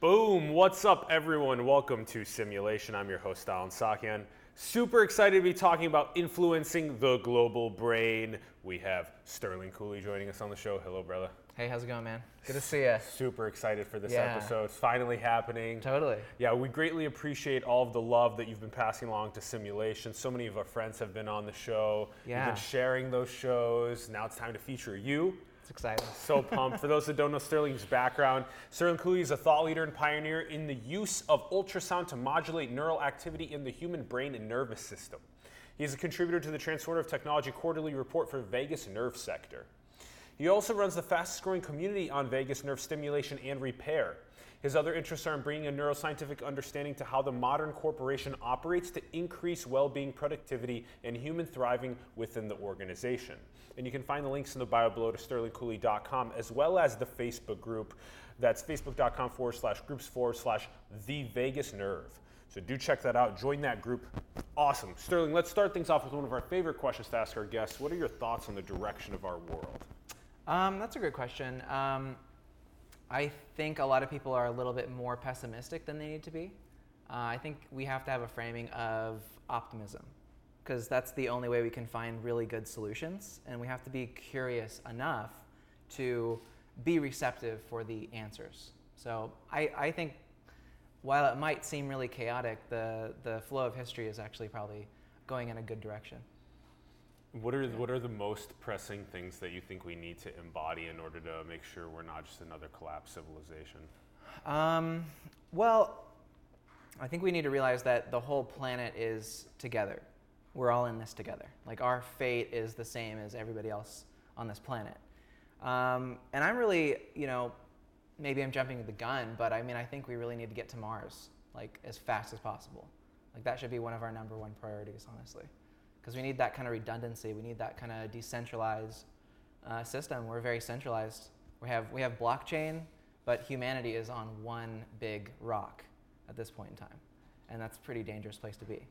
Boom! What's up, everyone? Welcome to Simulation. I'm your host, Allen Saakyan. Super excited to be talking about influencing the global brain. We have Sterling Cooley joining us on the show. Hello, brother. Hey, how's it going, man? Good to see you. Super excited for this Yeah. episode. It's finally happening. Totally. Yeah, we greatly appreciate all of the love that you've been passing along to Simulation. So many of our friends have been on the show. You've Yeah. been sharing those shows. Now it's time to feature you. It's exciting. So pumped. For those that don't know Sterling's background, Sterling Cooley is a thought leader and pioneer in the use of ultrasound to modulate neural activity in the human brain and nervous system. He is a contributor to the Transformative Technology Quarterly Report for Vagus Nerve Sector. He also runs the fastest growing community on vagus nerve stimulation and repair. His other interests are in bringing a neuroscientific understanding to how the modern corporation operates to increase well being, productivity, and human thriving within the organization. And you can find the links in the bio below to sterlingcooley.com as well as the Facebook group. That's facebook.com forward slash groups forward slash the Vagus Nerve. So do check that out. Join that group. Awesome. Sterling, let's start things off with one of our favorite questions to ask our guests. What are your thoughts on the direction of our world? Um, that's a good question. Um, I think a lot of people are a little bit more pessimistic than they need to be. Uh, I think we have to have a framing of optimism because that's the only way we can find really good solutions. And we have to be curious enough to be receptive for the answers. So I, I think while it might seem really chaotic, the, the flow of history is actually probably going in a good direction. What are what are the most pressing things that you think we need to embody in order to make sure we're not just another collapsed civilization? Um, well, I think we need to realize that the whole planet is together. We're all in this together. Like our fate is the same as everybody else on this planet. Um, and I'm really, you know, maybe I'm jumping the gun, but I mean, I think we really need to get to Mars like as fast as possible. Like that should be one of our number one priorities, honestly, because we need that kind of redundancy. We need that kind of decentralized uh, system. We're very centralized. We have we have blockchain, but humanity is on one big rock at this point in time, and that's a pretty dangerous place to be.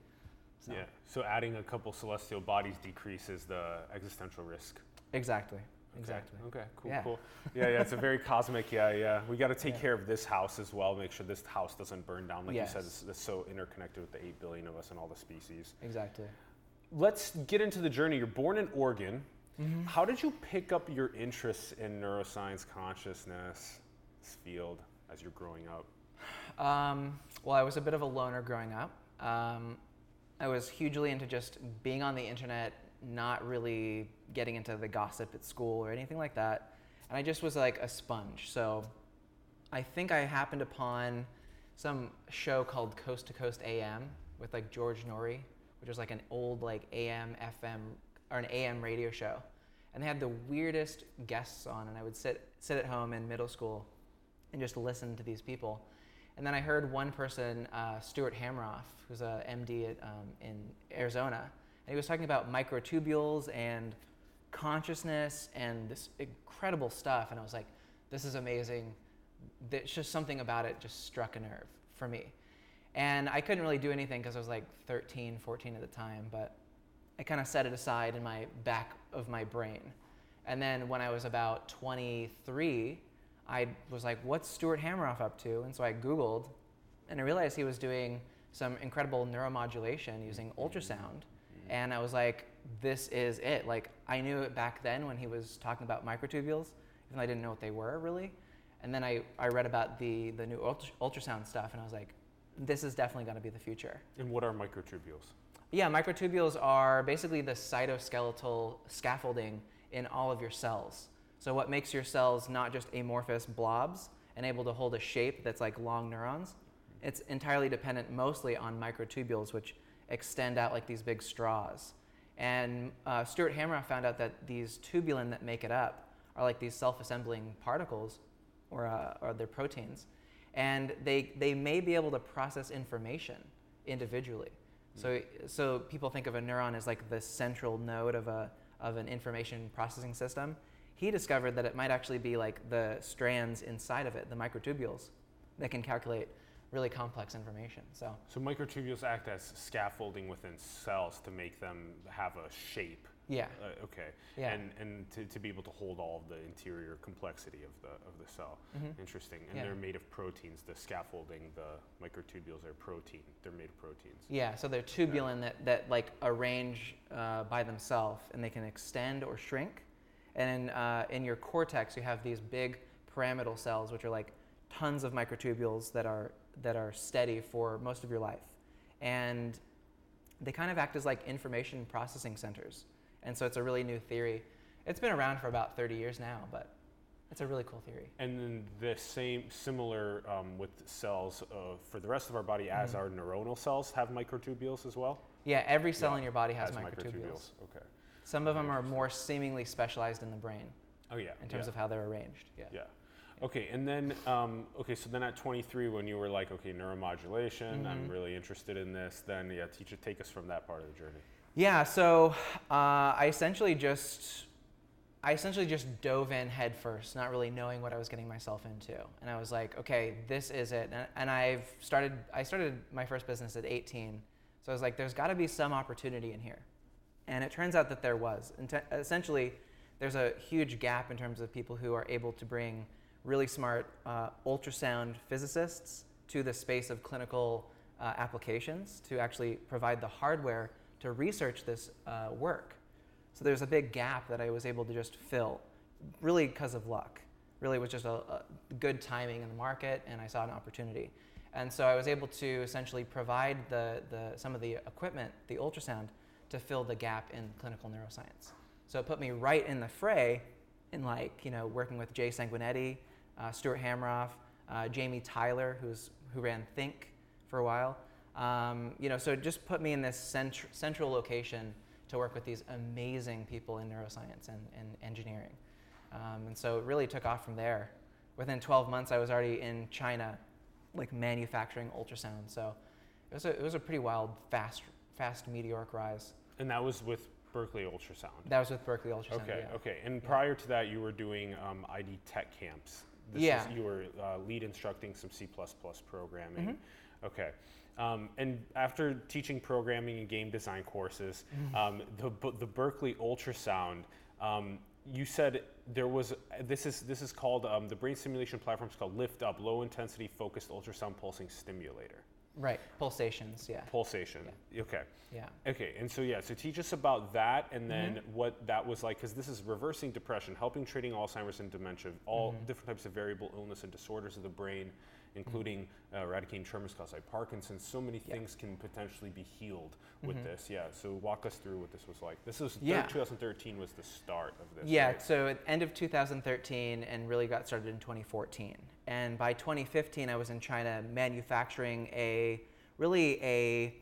So, Yeah. So adding a couple celestial bodies decreases the existential risk. Exactly. Okay. Exactly. Okay. Cool. Yeah. Cool. Yeah. Yeah. It's a very cosmic. Yeah. Yeah. We got to take Yeah. care of this house as well. Make sure this house doesn't burn down. Like you said, it's, it's so interconnected with the eight billion of us and all the species. Exactly. Let's get into the journey. You're born in Oregon. Mm-hmm. How did you pick up your interests in neuroscience, consciousness, this field as you're growing up? Um, well, I was a bit of a loner growing up. Um, I was hugely into just being on the internet, not really getting into the gossip at school or anything like that. And I just was like a sponge. So I think I happened upon some show called Coast to Coast AM with like George Noory, which was like an old like AM, FM, or an AM radio show. And they had the weirdest guests on, and I would sit sit at home in middle school and just listen to these people. And then I heard one person, uh, Stuart Hameroff, who's a MD at, um, in Arizona, and he was talking about microtubules and consciousness and this incredible stuff. And I was like, this is amazing. There's just something about it just struck a nerve for me. And I couldn't really do anything because I was like 13, 14 at the time, but I kind of set it aside in my back of my brain. And then when I was about 23, I was like, what's Stuart Hameroff up to? And so I Googled and I realized he was doing some incredible neuromodulation using mm-hmm. ultrasound. Mm-hmm. And I was like, this is it. Like, I knew it back then when he was talking about microtubules, even though I didn't know what they were really. And then I, I read about the, the new ultra, ultrasound stuff and I was like, this is definitely going to be the future. And what are microtubules? Yeah, microtubules are basically the cytoskeletal scaffolding in all of your cells. So, what makes your cells not just amorphous blobs and able to hold a shape that's like long neurons? It's entirely dependent mostly on microtubules, which extend out like these big straws. And uh, Stuart Hameroff found out that these tubulin that make it up are like these self assembling particles or, uh, or they're proteins. And they, they may be able to process information individually. So, so people think of a neuron as like the central node of, a, of an information processing system. He discovered that it might actually be like the strands inside of it, the microtubules, that can calculate really complex information. So So microtubules act as scaffolding within cells to make them have a shape Yeah. Uh, okay. Yeah. And and to, to be able to hold all of the interior complexity of the of the cell. Mhm. Interesting. And Yeah. they're made of proteins. The scaffolding, the microtubules are protein. They're made of proteins. Yeah, so they're tubulin that, that like arrange uh, by themselves and they can extend or shrink. And in, uh, in your cortex, you have these big pyramidal cells, which are like tons of microtubules that are, that are steady for most of your life. And they kind of act as like information processing centers. And so it's a really new theory. It's been around for about 30 years now, but it's a really cool theory. And then the same, similar um, with cells uh, for the rest of our body, as Mhm. our neuronal cells have microtubules as well. Yeah, every cell Yeah, in your body has, Has microtubules. Okay. Some of them are more seemingly specialized in the brain Oh yeah. in terms yeah. of how they're arranged. Yeah. Yeah. Okay, and then um, okay, so then at 23, when you were like, okay, neuromodulation, I'm Mhm. really interested in this. Then yeah, teacher, take us from that part of the journey. Yeah, so uh, I essentially just I essentially just dove in headfirst, not really knowing what I was getting myself into. And I was like, okay, this is it. And, and I've started I started my first business at 18. So I was like, there's got to be some opportunity in here. And it turns out that there was. Inte- essentially, there's a huge gap in terms of people who are able to bring really smart uh, ultrasound physicists to the space of clinical uh, applications to actually provide the hardware to research this uh, work. So there's a big gap that I was able to just fill, really because of luck. Really was just a, a good timing in the market, and I saw an opportunity. And so I was able to essentially provide the, the, some of the equipment, the ultrasound, to fill the gap in clinical neuroscience. So it put me right in the fray in like, you know, working with Jay Sanguinetti, uh, Stuart Hameroff, uh, Jamie Tyler, who's, who ran Thync for a while. Um, you know, so it just put me in this cent- central location to work with these amazing people in neuroscience and, and engineering. Um, and so it really took off from there. Within 12 months, I was already in China, like manufacturing ultrasound. So it was a, it was a pretty wild, fast, fast meteoric rise. And that was with Berkeley Ultrasound. That was with Berkeley Ultrasound. Okay, yeah. okay. And prior to that, you were doing um, ID Tech camps. This Yeah. Was, you were uh, lead instructing some C++ programming. Mhm. Okay. Um, and after teaching programming and game design courses, Mm-hmm. um, the, the Berkeley Ultrasound, um, you said there was, this is, this is called, um, the brain simulation platform is called LIFUP, Low Intensity Focused Ultrasound Pulsing Stimulator. Right, pulsations, yeah. Pulsation. Okay. Yeah. Okay, and so yeah, so teach us about that and then Mm-hmm. what that was like, because this is reversing depression, helping treating Alzheimer's and dementia, all Mm-hmm. different types of variable illness and disorders of the brain, including uh, eradicating tremors caused by Parkinson's. So many Mm-hmm. Yeah. things can potentially be healed with Mhm. this. Yeah, so walk us through what this was like. This was Yeah. 2013 was the start of this. Yeah, right? so at end of 2013 and really got started in 2014. And by 2015, I was in China manufacturing a really a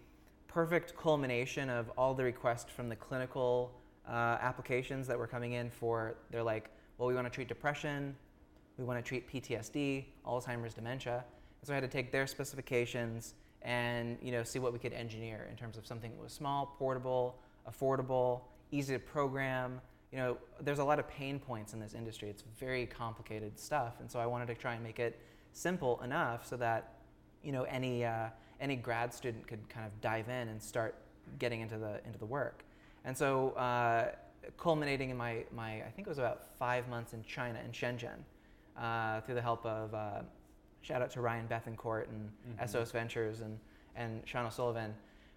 perfect culmination of all the requests from the clinical uh, applications that were coming in for, they're like, well, we want to treat depression, we want to treat PTSD, Alzheimer's, dementia. And so I had to take their specifications and you know see what we could engineer in terms of something that was small, portable, affordable, easy to program. You know, there's a lot of pain points in this industry. It's very complicated stuff, and so I wanted to try and make it simple enough so that you know any uh, any grad student could kind of dive in and start getting into the into the work. And so, uh, culminating in my my I think it was about five months in China in Shenzhen, uh, through the help of uh, shout out to Ryan Bethencourt and Mhm. SOS Ventures and and Sean O'Sullivan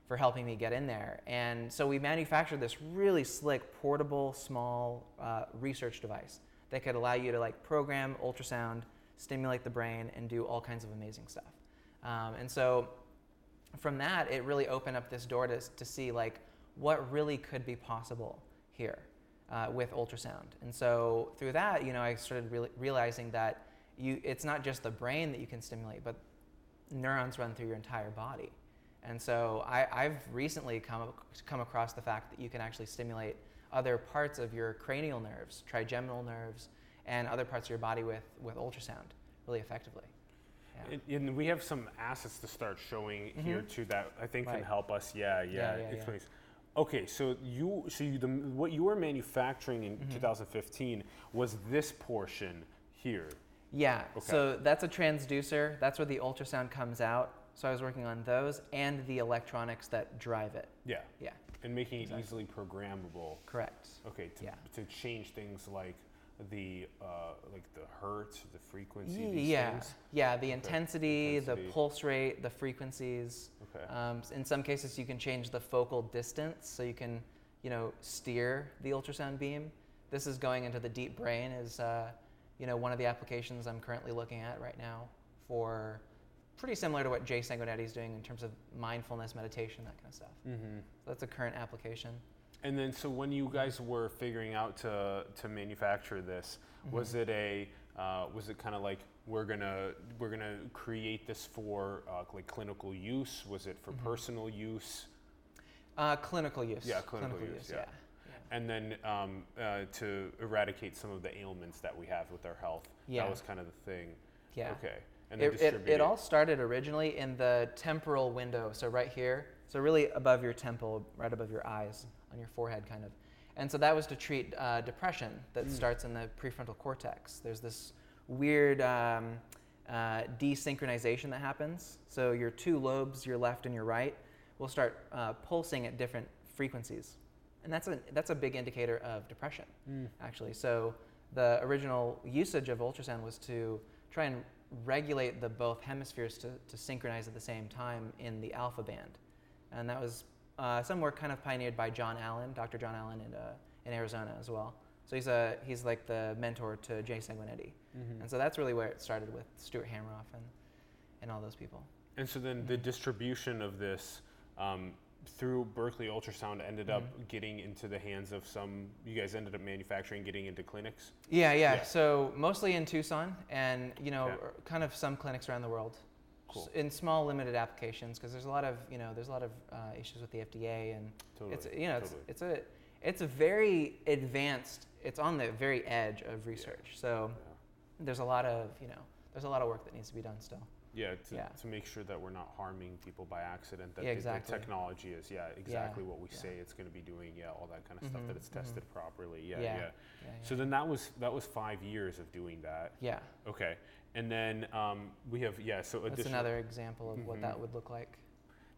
for helping me get in there. And so we manufactured this really slick, portable, small uh, research device that could allow you to like program ultrasound, stimulate the brain, and do all kinds of amazing stuff. Um, and so from that, it really opened up this door to, to see like what really could be possible here uh, with ultrasound. And so through that, you know, I started reali realizing that you, it's not just the brain that you can stimulate, but neurons run through your entire body. And so I, I've recently come, come across the fact that you can actually stimulate other parts of your cranial nerves, trigeminal nerves, and other parts of your body with, with ultrasound really effectively. Yeah. And, and we have some assets to start showing here Mhm. too that I think can help us. Yeah, yeah. Yeah, yeah, yeah. Okay, so you, so you, the, what you were manufacturing in Mhm. 2015 was this portion here. Yeah, Okay. so that's a transducer. That's where the ultrasound comes out. So I was working on those and the electronics that drive it. Yeah. Yeah. And making it Exactly. easily programmable. Correct. Okay, to, Yeah. to change things like the uh, like the hertz, the frequency, these yeah, things. yeah. The intensity, Intensity. the pulse rate, the frequencies. Okay. Um, in some cases, you can change the focal distance, so you can, you know, steer the ultrasound beam. This is going into the deep brain. Is uh, you know one of the applications I'm currently looking at right now for pretty similar to what Jay Sanguinetti is doing in terms of mindfulness, meditation, that kind of stuff. mm-hmm. So that's a current application. And then, so when you guys were figuring out to to manufacture this, was Mm-hmm. it a uh, was it kind of like we're gonna we're gonna create this for uh, like clinical use? Was it for Mhm. personal use? Uh, clinical use. Yeah, clinical use, yeah. yeah. And then um, uh, to eradicate some of the ailments that we have with our health. Yeah. That was kind of the thing. Yeah. Okay. And then It, it, it all started originally in the temporal window, so right here, so really above your temple, right above your eyes, on your forehead, kind of. And so that was to treat uh, depression that Mm. starts in the prefrontal cortex. There's this weird um, uh, desynchronization that happens. So your two lobes, your left and your right, will start uh, pulsing at different frequencies. And that's a, that's a big indicator of depression Mm. actually. So the original usage of ultrasound was to try and regulate the both hemispheres to, to synchronize at the same time in the alpha band. And that was uh, some work kind of pioneered by John Allen, Dr. John Allen in, uh, in Arizona as well. So he's, a, he's like the mentor to Jay Sanguinetti. Mhm. And so that's really where it started with Stuart Hameroff and, and all those people. And so then the distribution of this um, through Berkeley Ultrasound ended up Mm-hmm. getting into the hands of some. You guys ended up manufacturing, getting into clinics. Yeah, yeah. Yeah. So mostly in Tucson, and you know, er, kind of some clinics around the world, Cool. In small limited applications, because there's a lot of you know, there's a lot of uh, issues with the FDA, and Totally. it's you know, totally. it's, it's a it's a very advanced. It's on the very edge of research. So Yeah. there's a lot of you know, there's a lot of work that needs to be done still. Yeah, to, Yeah. to make sure that we're not harming people by accident. That Yeah, the- the, technology is, yeah, exactly what we yeah. say it's going to be doing. Yeah, all that kind of stuff. Mhm, That it's mhm. tested properly. Yeah, Yeah. yeah. Yeah, yeah. So then that was that was five years of doing that. yeah. Okay, and then um, we have yeah. So That's additional. another example of what Mhm. that would look like.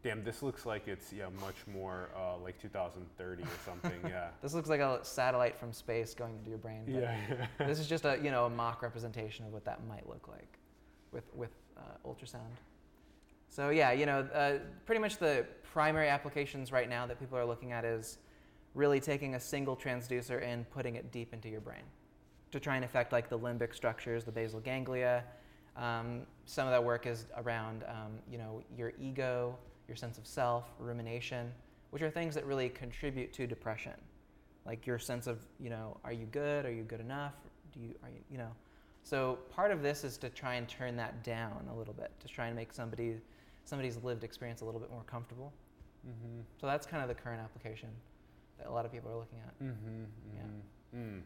Damn, this looks like it's yeah much more uh, like 2030 or something. yeah. This looks like a satellite from space going into your brain. but- Yeah. this is just a you know a mock representation of what that might look like with with uh, ultrasound. So yeah, you know, uh, pretty much the primary applications right now that people are looking at is really taking a single transducer and putting it deep into your brain to try and affect like the limbic structures, the basal ganglia. Um, some of that work is around um, you know your ego, your sense of self, rumination, which are things that really contribute to depression like your sense of you know are you good are you good enough do you are you you know so part of this is to try and turn that down a little bit to try and make somebody somebody's lived experience a little bit more comfortable mm-hmm. so that's kind of the current application that a lot of people are looking at Mm-hmm. Yeah. Mm-hmm. Mm.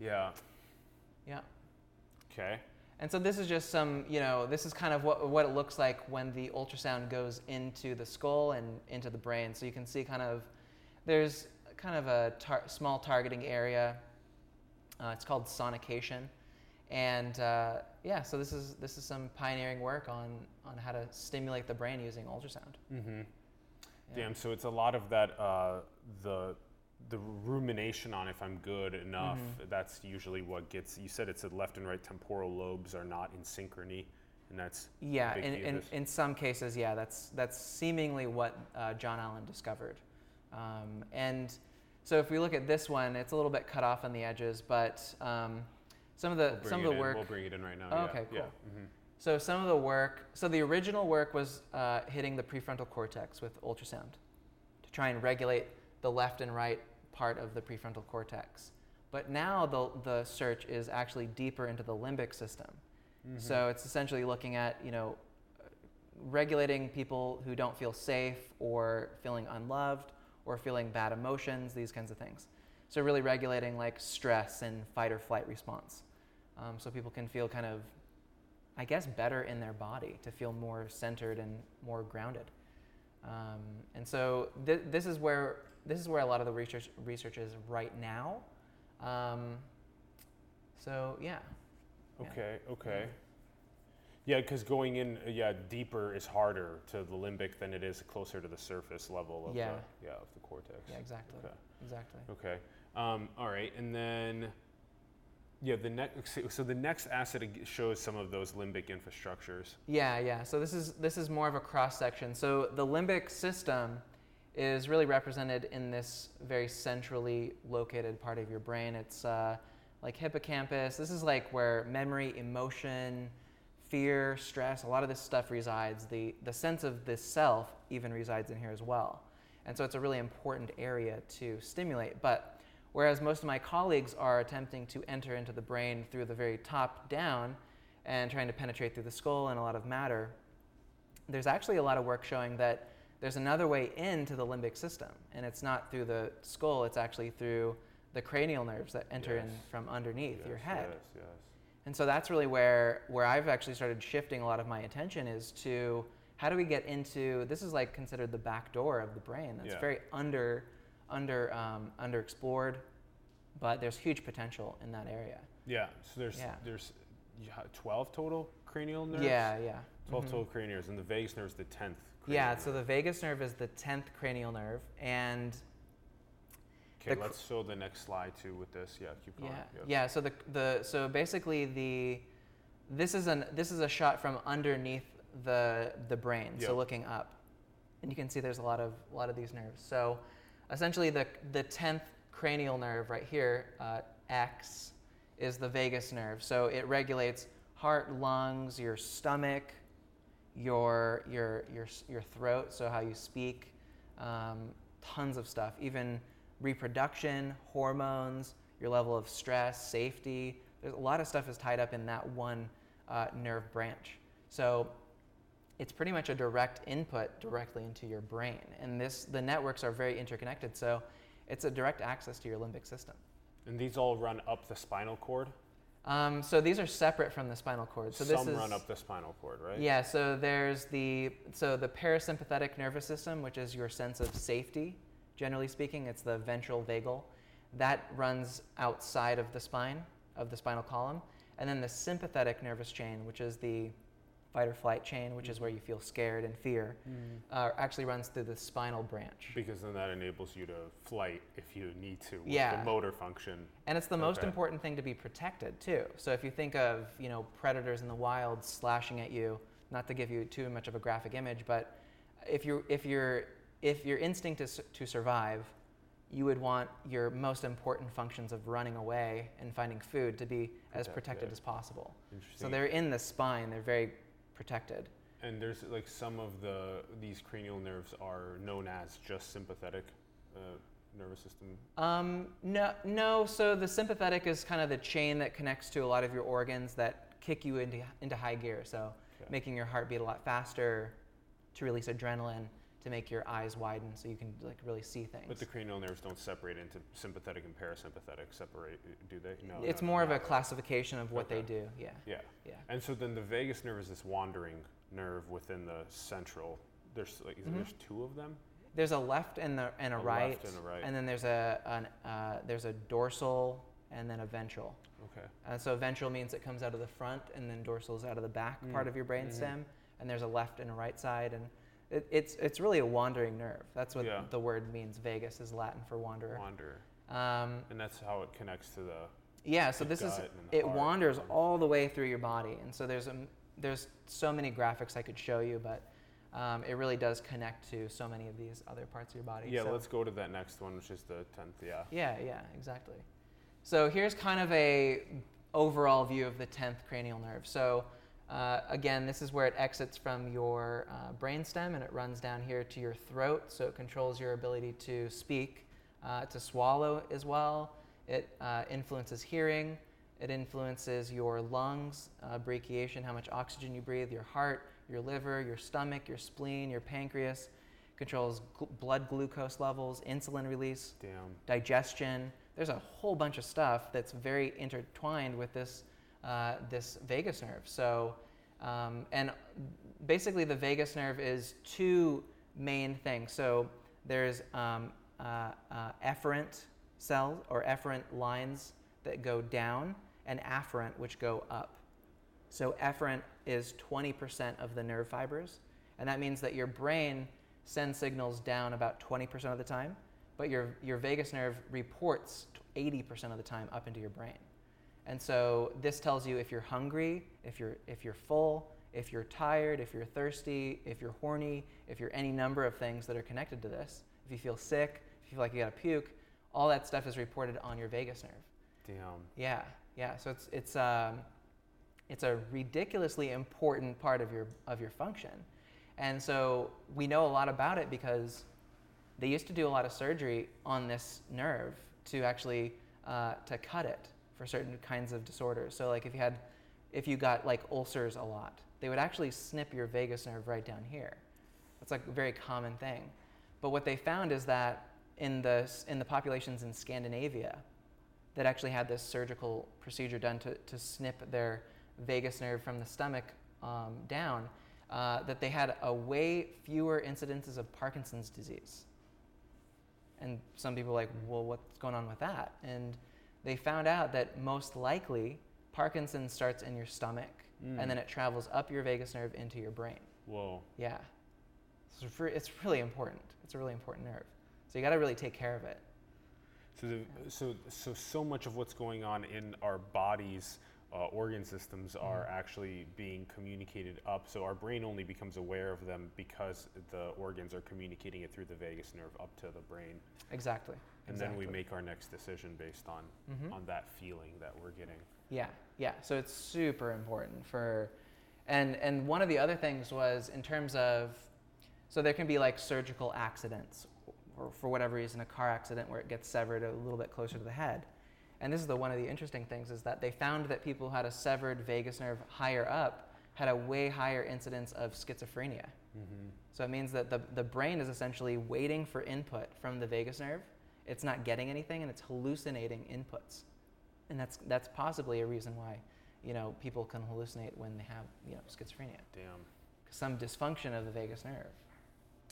Yeah. yeah Okay. and so this is just some you know this is kind of what, what it looks like when the ultrasound goes into the skull and into the brain so you can see kind of there's kind of a tar- small targeting area uh, it's called sonication and uh, yeah so this is this is some pioneering work on on how to stimulate the brain using ultrasound Mm-hmm. Yeah. Damn. So it's a lot of that. Uh, the the rumination on if I'm good enough. Mhm. That's usually what gets. You said it's the left and right temporal lobes are not in synchrony, and that's Yeah, in, in, in some cases, yeah, that's that's seemingly what uh, John Allen discovered. Um, and so if we look at this one, it's a little bit cut off on the edges, but um, some of the We'll some of the in. work. We'll bring it in right now. Oh, yeah. okay, Yeah. cool. Mm-hmm. So some of the work. So the original work was uh, hitting the prefrontal cortex with ultrasound to try and regulate the left and right part of the prefrontal cortex. But now the the search is actually deeper into the limbic system. Mm-hmm. So it's essentially looking at, you know, regulating people who don't feel safe or feeling unloved or feeling bad emotions, these kinds of things. So really regulating like stress and fight or flight response. Um, so people can feel kind of, I guess, better in their body to feel more centered and more grounded. Um, and so th- this is where this is where a lot of the research research is right now. Um, so yeah. Yeah. Okay. Okay. Yeah, because going in, yeah, deeper is harder to the limbic than it is closer to the surface level of Yeah. the yeah of the cortex. Yeah, exactly. Okay. Exactly. Okay. Um, all right, and then yeah, the next so the next asset shows some of those limbic infrastructures. Yeah, yeah. So this is this is more of a cross section. So the limbic system is really represented in this very centrally located part of your brain. It's uh, like hippocampus. This is like where memory, emotion, fear, stress, a lot of this stuff resides. The the sense of this self even resides in here as well. And so it's a really important area to stimulate. But whereas most of my colleagues are attempting to enter into the brain through the very top down and trying to penetrate through the skull and a lot of matter, there's actually a lot of work showing that there's another way into the limbic system. And it's not through the skull, it's actually through the cranial nerves that enter in from underneath your head. Yes, yes. And so that's really where where I've actually started shifting a lot of my attention is to how do we get into this is like considered the back door of the brain. That's Yeah. very under under um, underexplored, but there's huge potential in that area. Yeah. So there's Yeah. there's you ha- twelve total cranial nerves. Yeah, yeah. 12 Mhm. total cranial nerves, and the vagus nerve is the tenth. Yeah, so the vagus nerve is the 10th cranial nerve and Okay, cr- let's show the next slide too with this. Yeah, keep going. Yeah, Yep. yeah. So the the so basically the this is an this is a shot from underneath the the brain, Yep. so looking up, and you can see there's a lot of a lot of these nerves. So essentially, the the tenth cranial nerve right here, uh, X, is the vagus nerve. So it regulates heart, lungs, your stomach, your your your your throat. So how you speak, um, tons of stuff. Even reproduction, hormones, your level of stress, safety. There's a lot of stuff is tied up in that one uh, nerve branch. So it's pretty much a direct input directly into your brain. And this the networks are very interconnected. So it's a direct access to your limbic system. And these all run up the spinal cord. Um, so these are separate from the spinal cord. So this Some is run up the spinal cord, right? Yeah, so there's the so the parasympathetic nervous system, which is your sense of safety. Generally speaking, it's the ventral vagal. That runs outside of the spine, of the spinal column. And then the sympathetic nervous chain, which is the fight or flight chain, which is where you feel scared and fear, uh, actually runs through the spinal branch. Because then that enables you to flight if you need to with Yeah. the motor function. And it's the most important thing to be protected too. So if you think of you know predators in the wild slashing at you, not to give you too much of a graphic image, but if you if your if your instinct is to survive, you would want your most important functions of running away and finding food to be as Protected. protected as possible. Interesting. So they're in the spine. They're very protected. and there's like some of the these cranial nerves are known as just sympathetic uh, nervous system. Um, no, no. So the sympathetic is kind of the chain that connects to a lot of your organs that kick you into into high gear. So Okay. making your heart beat a lot faster, to release adrenaline, to make your eyes widen so you can like really see things. But the cranial nerves don't separate into sympathetic and parasympathetic. Separate, do they? No. it's no, more of a classification of what they do. Yeah, Yeah. yeah. And so then the vagus nerve is this wandering nerve within the central. There's like is Mhm. there's two of them. There's a left and the and a, A right, left and a right. and then there's a an, uh, there's a dorsal and then a ventral. Okay. Uh, so ventral means it comes out of the front, and then dorsal is out of the back part Mm, of your brainstem. mhm. And there's a left and a right side, and it, it's it's really a wandering nerve. That's what Yeah. the word means. Vagus is Latin for wanderer. Wander. Um, And that's how it connects to the. yeah, so The this is it wanders and- all the way through your body, and so there's a, there's so many graphics I could show you, but um, it really does connect to so many of these other parts of your body. Yeah, So- let's go to that next one, which is the tenth. Yeah. Yeah, yeah, exactly. So here's kind of a overall view of the 10th cranial nerve. So uh, again, this is where it exits from your uh, brainstem and it runs down here to your throat. So it controls your ability to speak, uh, to swallow as well. It uh, influences hearing. It influences your lungs, uh, brachiation, how much oxygen you breathe, your heart, your liver, your stomach, your spleen, your pancreas. Controls gl- blood glucose levels, insulin release, Damn. digestion. There's a whole bunch of stuff that's very intertwined with this uh, this vagus nerve. So, um, and basically the vagus nerve is two main things. So there's um, uh, uh, efferent cells or efferent lines that go down, and afferent which go up. So efferent is 20% of the nerve fibers, and that means that your brain sends signals down about 20% of the time, but your, your vagus nerve reports 80% of the time up into your brain. And so this tells you if you're hungry, if you're, if you're full, if you're tired, if you're thirsty, if you're horny, if you're any number of things that are connected to this. If you feel sick, if you feel like you got to puke, all that stuff is reported on your vagus nerve. Damn. Yeah, yeah. So it's it's um, it's a ridiculously important part of your of your function, and so we know a lot about it because they used to do a lot of surgery on this nerve to actually uh, to cut it for certain kinds of disorders. So like if you had if you got like ulcers a lot, they would actually snip your vagus nerve right down here. That's like a very common thing. But what they found is that in the in the populations in Scandinavia that actually had this surgical procedure done to, to snip their vagus nerve from the stomach um, down, uh, that they had a way fewer incidences of Parkinson's disease. And some people are like, well, what's going on with that? And they found out that most likely Parkinson's starts in your stomach Mm. and then it travels up your vagus nerve into your brain. Whoa. Yeah. So it's it's really important. It's a really important nerve. So you got to really take care of it. So, the, so, so, so much of what's going on in our bodies, uh, organ systems, are actually being communicated up. So our brain only becomes aware of them because the organs are communicating it through the vagus nerve up to the brain, Exactly. And then we make our next decision based on Mhm. on that feeling that we're getting. Yeah, yeah. So it's super important for, and and one of the other things was in terms of, so there can be like surgical accidents, or for whatever reason, a car accident where it gets severed a little bit closer to the head, and this is the one of the interesting things is that they found that people who had a severed vagus nerve higher up had a way higher incidence of schizophrenia. Mm-hmm. So it means that the, the brain is essentially waiting for input from the vagus nerve. It's not getting anything and it's hallucinating inputs. And that's, that's possibly a reason why, you know, people can hallucinate when they have, you know, schizophrenia. Damn. Some dysfunction of the vagus nerve.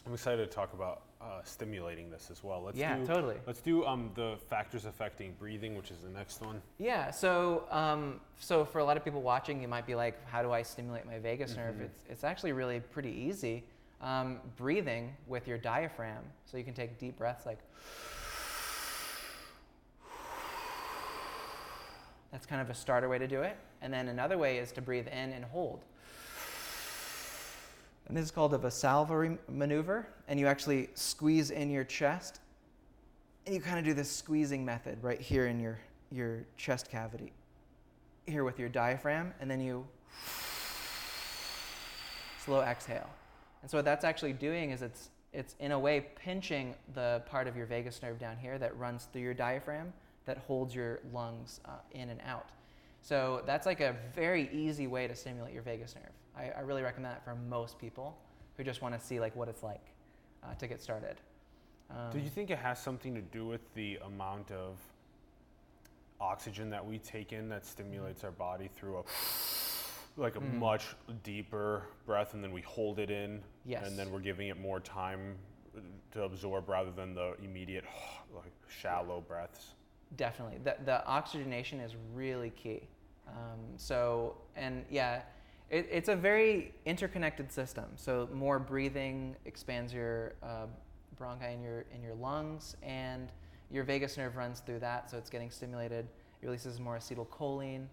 I'm excited to talk about uh, stimulating this as well. Let's yeah, do, totally. Let's do um, the factors affecting breathing, which is the next one. Yeah, so um, so for a lot of people watching, you might be like, how do I stimulate my vagus nerve? Mhm. It's, it's actually really pretty easy. Um, breathing with your diaphragm. So you can take deep breaths like, that's kind of a starter way to do it. And then another way is to breathe in and hold. And this is called a Valsalva maneuver. And you actually squeeze in your chest and you kind of do this squeezing method right here in your, your chest cavity. Here with your diaphragm, and then you slow exhale. And so what that's actually doing is it's it's in a way pinching the part of your vagus nerve down here that runs through your diaphragm that holds your lungs uh, in and out. So that's like a very easy way to stimulate your vagus nerve. I, I really recommend that for most people who just want to see like what it's like uh, to get started. Um, Do you think it has something to do with the amount of oxygen that we take in that stimulates our body through a like a Mm. much deeper breath and then we hold it in Yes. and then we're giving it more time to absorb rather than the immediate like shallow breaths. Definitely. The, the oxygenation is really key. Um, so, and yeah, it, it's a very interconnected system. So, more breathing expands your uh, bronchi in your, in your lungs, and your vagus nerve runs through that, so it's getting stimulated. It releases more acetylcholine,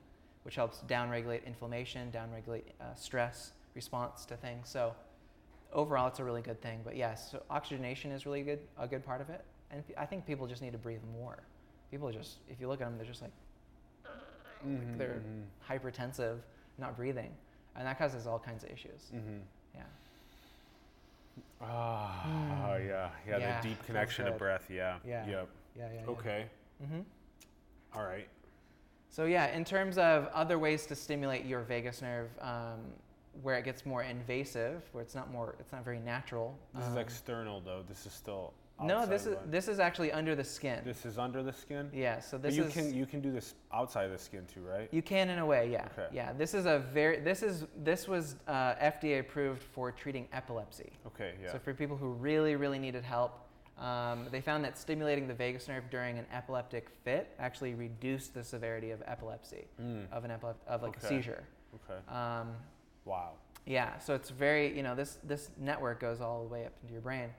which helps downregulate inflammation, downregulate uh, stress response to things. So, overall, it's a really good thing. But yes, so oxygenation is really good, a good part of it. And I think people just need to breathe more people are just if you look at them they're just like, like they're mhm. hypertensive not breathing and that causes all kinds of issues Mm-hmm. yeah Ah, Mm. yeah, yeah, Yeah, the deep connection to good. breath. Yeah. Yeah. Yep. yeah yeah, Okay. hmm All right. so yeah in terms of other ways to stimulate your vagus nerve um, where it gets more invasive where it's not more it's not very natural This is um, external though. This is still. No this is this is actually under the skin This is under the skin. yeah so But this you is can you can do this outside of the skin too, right? You can in a way, yeah. Okay. Yeah, this is a very this is this was uh, FDA approved for treating epilepsy. Okay. Yeah. So for people who really really needed help, um, they found that stimulating the vagus nerve during an epileptic fit actually reduced the severity of epilepsy Mm. of an epilep- of like a seizure. Okay. Um, Wow. yeah, so it's very, you know, this, this network goes all the way up into your brain.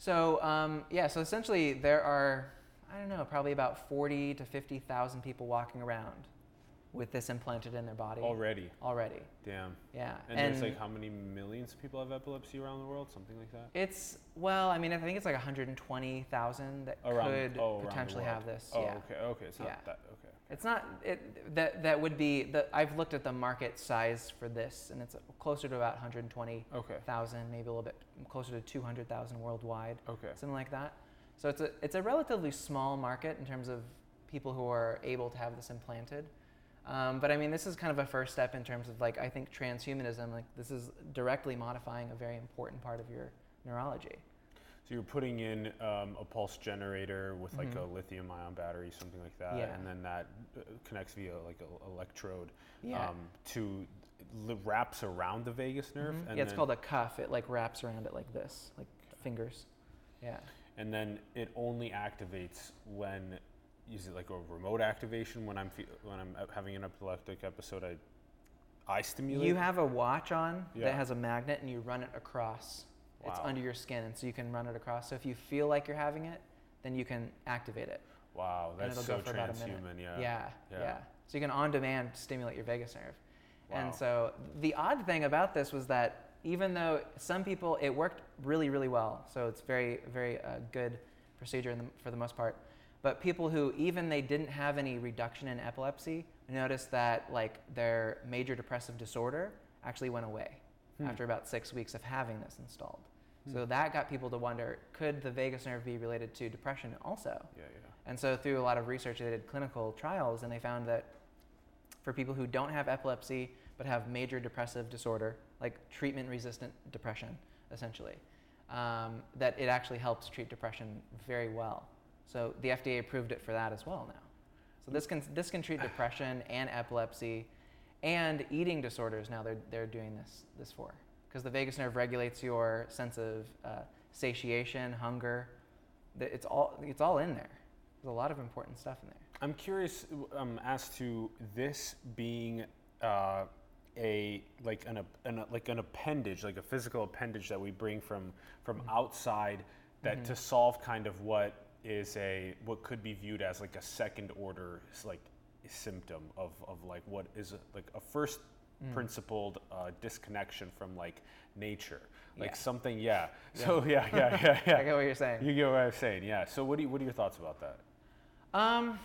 So, um, yeah, so essentially there are, I don't know, probably about 40 to 50,000 people walking around with this implanted in their body Already. already. Damn. Yeah. And, there's like how many millions of people have epilepsy around the world? Something like that. it's, well, I mean, I think it's like 120,000 that Around. could oh, potentially have this. Oh, yeah. okay. Okay. It's not Yeah. that. It's not it, that that would be the I've looked at the market size for this and it's closer to about 120,000, Okay. maybe a little bit closer to 200,000 worldwide, Okay. something like that. So it's a it's a relatively small market in terms of people who are able to have this implanted. Um, but I mean, this is kind of a first step in terms of like I think transhumanism. Like this is directly modifying a very important part of your neurology. So you're putting in um, a pulse generator with like Mhm. a lithium-ion battery, something like that, Yeah. and then that uh, connects via like an electrode Yeah. um, to wraps around the vagus nerve. Mhm. And yeah, it's called a cuff. It like wraps around it like this, like fingers. Yeah. And then it only activates when is it like a remote activation when I'm fe- when I'm uh, having an epileptic episode? I I stimulate. You have a watch on Yeah. that has a magnet and you run it across. It's under your skin and so you can run it across. So if you feel like you're having it, then you can activate it. wow, and that's it'll so go for about a minute. transhuman. Yeah. Yeah, yeah. Yeah. So you can on demand stimulate your vagus nerve. Wow. And so the odd thing about this was that even though some people, it worked really, really well. So it's very, very uh, good procedure in the, for the most part. But people who even they didn't have any reduction in epilepsy noticed that like their major depressive disorder actually went away Hmm. after about six weeks of having this installed. So that got people to wonder, could the vagus nerve be related to depression also? Yeah, yeah. And so through a lot of research, they did clinical trials, and they found that for people who don't have epilepsy but have major depressive disorder, like treatment-resistant depression, essentially, um, that it actually helps treat depression very well. So the FDA approved it for that as well now. So this can this can treat depression and epilepsy, and eating disorders. Now they're they're doing this this for because the vagus nerve regulates your sense of uh, satiation, hunger. It's all it's all in there. There's a lot of important stuff in there. I'm curious um, as to this being uh, a like an, an like an appendage, like a physical appendage that we bring from from outside that to solve kind of what is a what could be viewed as like a second order like symptom of, of like what is a, like a first principled uh, disconnection from like nature. Like Yeah. something yeah. So yeah yeah yeah yeah. I get what you're saying. you get what i'm saying yeah. So what do you, what are your thoughts about that? Um,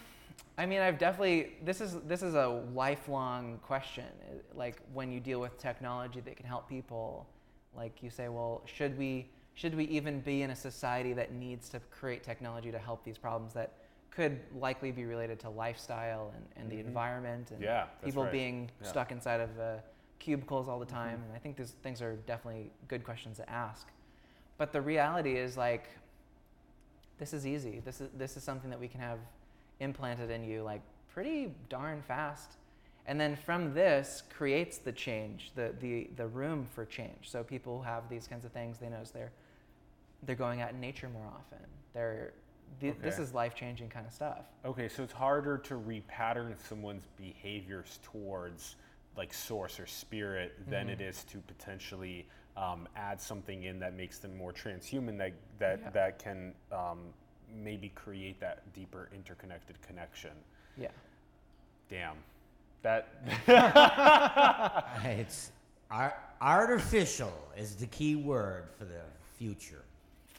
I mean, I've definitely this is this is a lifelong question. Uh, Like when you deal with technology that can help people, like you say, well, should we should we even be in a society that needs to create technology to help these problems that could likely be related to lifestyle and, and the environment and Mm-hmm. Yeah, people right. being Yeah. Mm-hmm. stuck inside of uh, cubicles all the time. And I think these things are definitely good questions to ask. But the reality is like this is easy. This is this is something that we can have implanted in you like pretty darn fast. And then from this creates the change, the the the room for change. So people who have these kinds of things, they notice they're they're going out in nature more often. They're th- this is life-changing kind of stuff. Okay, so it's harder to repattern someone's behaviors towards like source or spirit than it is to potentially um, add something in that makes them more transhuman that that Yeah. that can um, maybe create that deeper interconnected connection. Yeah. Damn, that It's ar- artificial is the key word for the future.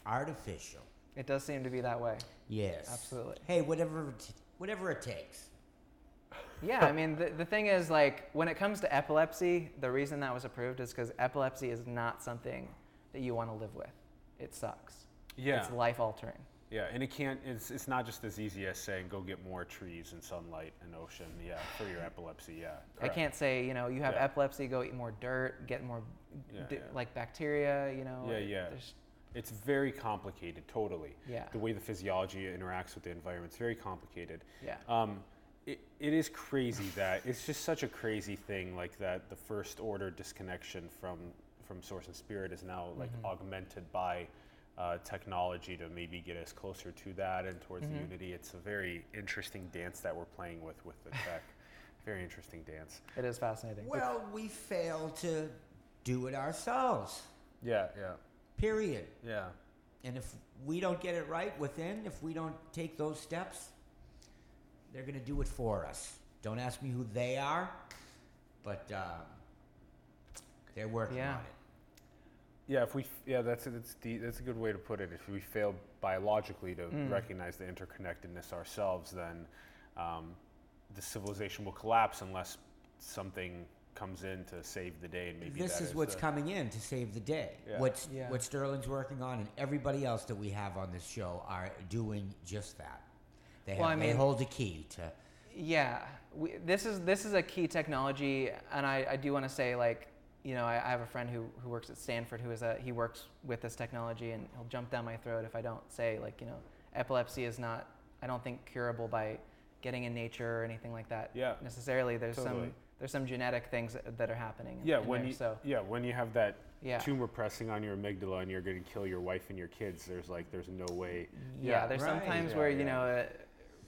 Artificial. It does seem to be that way. Yes. Absolutely. Hey, whatever, it- whatever it takes. Yeah, I mean, the, the thing is, like, when it comes to epilepsy, the reason that was approved is because epilepsy is not something that you want to live with. It sucks. yeah It's life altering. yeah, and it can't. It's it's not just as easy as saying go get more trees and sunlight and ocean. Yeah, for your epilepsy. Yeah, I correct. can't say, you know, you have Yeah. epilepsy, go eat more dirt, get more, Yeah, d- yeah. like, bacteria, you know. Yeah, yeah. there's- It's very complicated, totally. Yeah. The way the physiology interacts with the environment is very complicated. Yeah. Um, it, it is crazy that it's just such a crazy thing like that the first order disconnection from from source and spirit is now like Mm-hmm. augmented by uh, technology to maybe get us closer to that and towards Mm-hmm. the unity. It's a very interesting dance that we're playing with with the tech. Very interesting dance. It is fascinating. Well, we fail to do it ourselves. Yeah, yeah, Period. yeah. And if we don't get it right within, if we don't take those steps, they're going to do it for us. Don't ask me who they are, but uh, they're working Yeah. on it. Yeah, if we, yeah, that's a, that's the, that's a good way to put it. If we fail biologically to Mm. recognize the interconnectedness ourselves, then um, the civilization will collapse unless something comes in to save the day. And maybe This that is what's the- coming in to save the day. Yeah. What's Yeah. what Sterling's working on, and everybody else that we have on this show are doing just that. They, have, Well, I they hold the key to. Yeah, we, this is this is a key technology, and I, I do want to say like you know I, I have a friend who, who works at Stanford who is a he works with this technology and he'll jump down my throat if I don't say like you know epilepsy is not I don't think curable by getting in nature or anything like that Yeah, necessarily. There's totally. some there's some genetic things that, that are happening. in- Yeah, in when there, you so yeah when you have that yeah. tumor pressing on your amygdala and you're going to kill your wife and your kids, there's like there's no way. yeah, yeah, there's right. sometimes Yeah, where you know uh,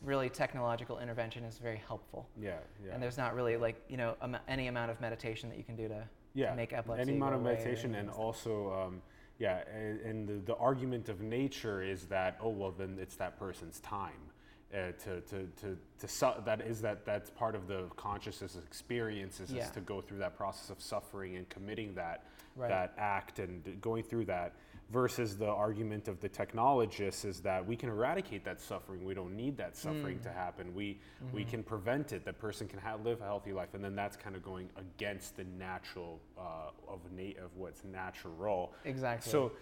really technological intervention is very helpful. Yeah, yeah. And there's not really like you know am- any amount of meditation that you can do to yeah, make epilepsy any amount of meditation and anything also um, yeah and, and the, the argument of nature is that oh well then it's that person's time uh, to, to, to, to su- that is that that's part of the consciousness experiences Yeah. is to go through that process of suffering and committing that Right. that act and going through that versus the argument of the technologists is that we can eradicate that suffering we don't need that suffering Mm. to happen we we Mm-hmm. can prevent it that person can ha- live a healthy life and then that's kind of going against the natural uh, of na- of what's natural Exactly. so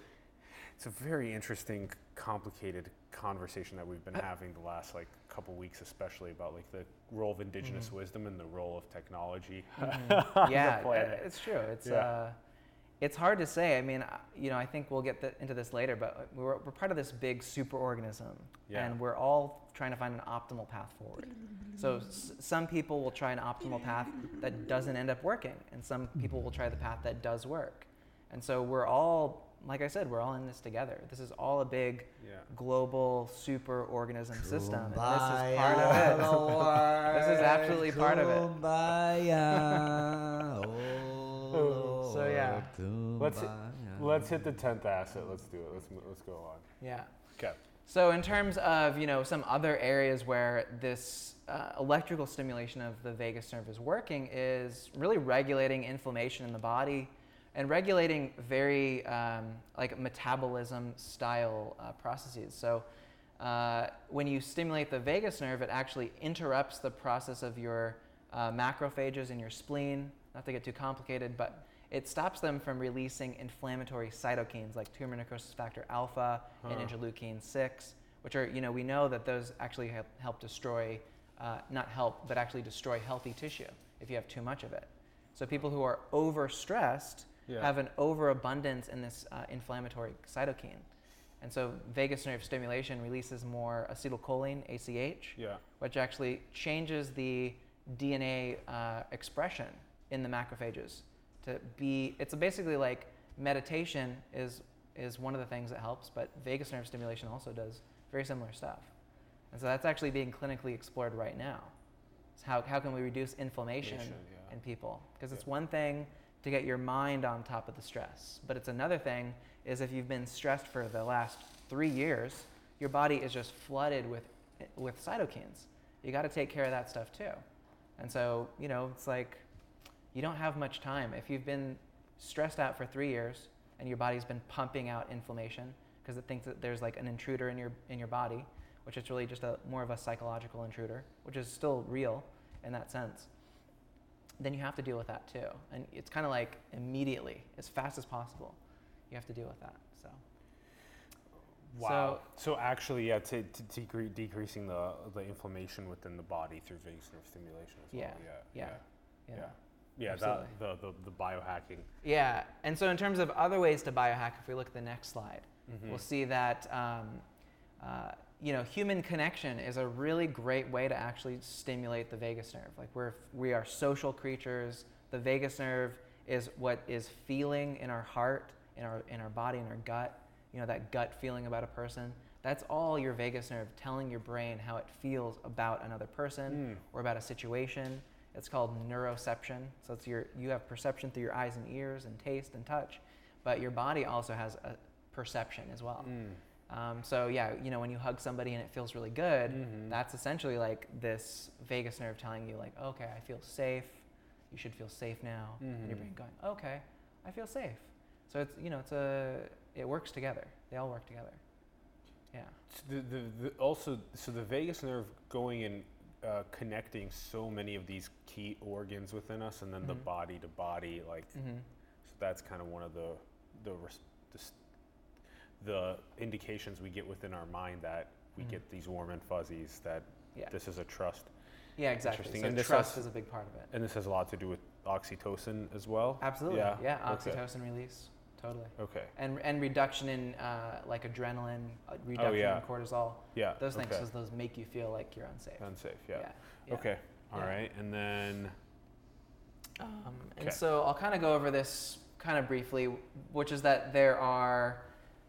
it's a very interesting complicated conversation that we've been having the last like couple weeks especially about like the role of indigenous wisdom and the role of technology Mm-hmm. yeah, uh, it's true. It's Yeah. uh, it's hard to say. I mean, uh, you know, I think we'll get the, into this later, but we're, we're part of this big superorganism, Yeah. and we're all trying to find an optimal path forward. So s- some people will try an optimal path that doesn't end up working, and some people will try the path that does work. And so we're all, like I said, we're all in this together. This is all a big yeah global superorganism system, and this is part of it. Lord, This is absolutely part of it. Kumbaya, oh So, yeah. Lord, Let's- let's hit the 10th asset let's do it let's let's go on Yeah. okay So in terms of you know some other areas where this uh, electrical stimulation of the vagus nerve is working is really regulating inflammation in the body and regulating very um, like metabolism style uh, processes. So uh, when you stimulate the vagus nerve, it actually interrupts the process of your uh, macrophages in your spleen. Not to get too complicated, but it stops them from releasing inflammatory cytokines like tumor necrosis factor alpha and Huh. interleukin 6, which are, you know, we know that those actually help, help destroy, uh, not help, but actually destroy healthy tissue if you have too much of it. So people who are overstressed Yeah. have an overabundance in this uh, inflammatory cytokine. And so vagus nerve stimulation releases more acetylcholine, ACH, yeah which actually changes the DNA uh, expression in the macrophages to be. It's basically like meditation is is one of the things that helps, but vagus nerve stimulation also does very similar stuff. And so that's actually being clinically explored right now. It's how how can we reduce inflammation Inflammation, yeah. in people? Because it's one thing to get your mind on top of the stress, but it's another thing is if you've been stressed for the last three years, your body is just flooded with with cytokines. You got to take care of that stuff too. And so, you know, it's like you don't have much time. If you've been stressed out for three years and your body's been pumping out inflammation because it thinks that there's like an intruder in your in your body, which is really just a more of a psychological intruder, which is still real in that sense. Then you have to deal with that too. And it's kind of like immediately, as fast as possible, you have to deal with that. So Wow. So, actually, yeah, to, to decre- decreasing the the inflammation within the body through vagus nerve stimulation as Yeah, well. Yeah. yeah, Yeah. yeah. Yeah. that, the, the the biohacking. Yeah, and so in terms of other ways to biohack, if we look at the next slide, Mm-hmm. we'll see that um, uh, you know human connection is a really great way to actually stimulate the vagus nerve. Like we're we are social creatures. The vagus nerve is what is feeling in our heart, in our in our body, in our gut. You know that gut feeling about a person. That's all your vagus nerve telling your brain how it feels about another person Mm. or about a situation. It's called neuroception. So it's your you have perception through your eyes and ears and taste and touch, but your body also has a perception as well. Mm. Um, so yeah, you know when you hug somebody and it feels really good, Mhm. that's essentially like this vagus nerve telling you like, okay, I feel safe. You should feel safe now. And your Mhm. brain going, okay, I feel safe. So it's you know it's a it works together. They all work together. Yeah. So the, the, the also so the vagus nerve going and uh, connecting so many of these key organs within us, and then the Mhm. body to body, like Mm-hmm. so that's kind of one of the the, res- the the indications we get within our mind that we Mhm. get these warm and fuzzies that Yeah. this is a trust, Yeah, exactly. So And this trust has- is a big part of it. and this has a lot to do with oxytocin as well. Absolutely. Yeah, Yeah. okay. Oxytocin release. Totally. Okay. And and reduction in uh, like adrenaline, uh, reduction Oh, yeah. in cortisol. Yeah. Those things, okay. because those make you feel like you're unsafe. Unsafe. Yeah. Yeah. yeah. Okay. All right. And then Um, Okay. and so I'll kind of go over this kind of briefly, which is that there are,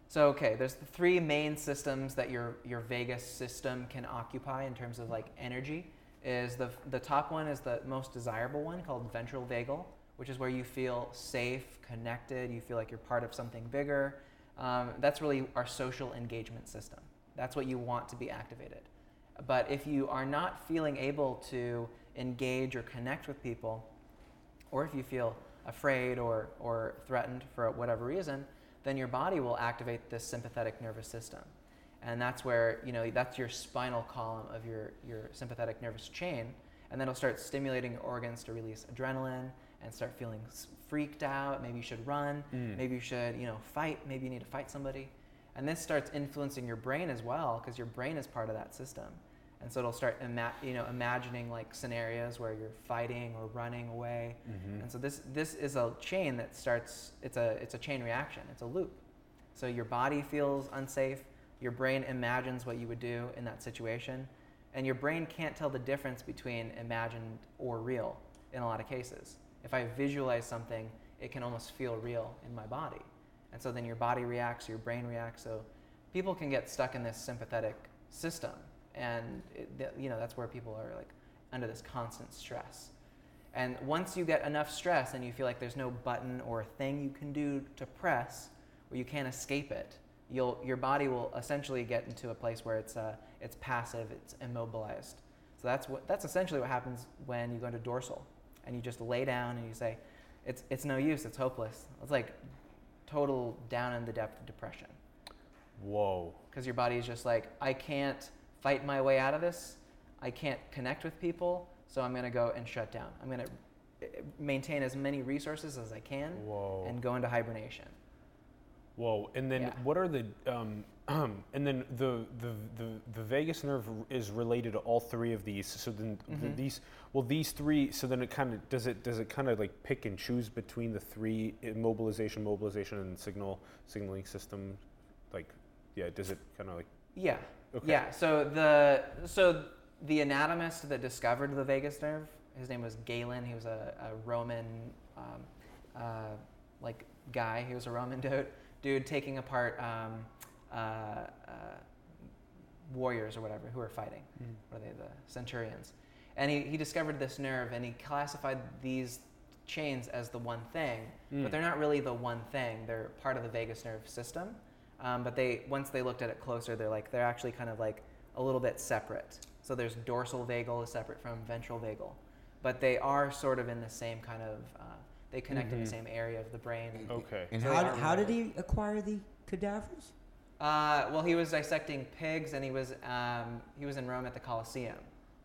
so okay, there's the three main systems that your your vagus system can occupy in terms of like energy. Is the the top one is the most desirable one called ventral vagal, which is where you feel safe, connected, you feel like you're part of something bigger. Um, that's really our social engagement system. That's what you want to be activated. But if you are not feeling able to engage or connect with people, or if you feel afraid or, or threatened for whatever reason, then your body will activate the sympathetic nervous system. And that's where, you know, that's your spinal column of your, your sympathetic nervous chain. And then it'll start stimulating your organs to release adrenaline and start feeling freaked out. Maybe you should run. Mm. Maybe you should, you know, fight. Maybe you need to fight somebody. And this starts influencing your brain as well because your brain is part of that system. And so it'll start, ima- you know, imagining like scenarios where you're fighting or running away. Mhm. And so this this is a chain that starts. It's a it's a chain reaction. It's a loop. So your body feels unsafe. Your brain imagines what you would do in that situation, and your brain can't tell the difference between imagined or real in a lot of cases. If I visualize something, it can almost feel real in my body, and so then your body reacts, your brain reacts. So people can get stuck in this sympathetic system, and it, you know that's where people are like under this constant stress. And once you get enough stress and you feel like there's no button or thing you can do to press where you can't escape it, you'll, your body will essentially get into a place where it's, uh, it's passive, it's immobilized. So that's, what, that's essentially what happens when you go into dorsal and you just lay down and you say, it's, it's no use, it's hopeless. It's like total down in the depth of depression Whoa. because your body is just like, I can't fight my way out of this. I can't connect with people, so I'm going to go and shut down. I'm going to maintain as many resources as I can Whoa. and go into hibernation. Whoa. And then Yeah. what are the um, and then the, the the the vagus nerve is related to all three of these. So then th- Mhm. these well these three. So then it kind of does it does it kind of like pick and choose between the three immobilization, mobilization, and signal signaling system. Like yeah, does it kind of like Yeah. Okay? Yeah. So the so the anatomist that discovered the vagus nerve, his name was Galen. He was a, a Roman um, uh, like guy. He was a Roman dude, dude taking apart um, uh, uh, warriors or whatever who were fighting. Mm. What are they? The centurions. And he, he discovered this nerve and he classified these chains as the one thing, Mm. but they're not really the one thing. They're part of the vagus nerve system. Um, but they once they looked at it closer, they're like they're actually kind of like a little bit separate. So there's dorsal vagal is separate from ventral vagal, but they are sort of in the same kind of uh, they connect in Mhm. the same area of the brain. Okay. And So how, are how did he acquire the cadavers? Uh, well, he was dissecting pigs, and he was um, he was in Rome at the Colosseum,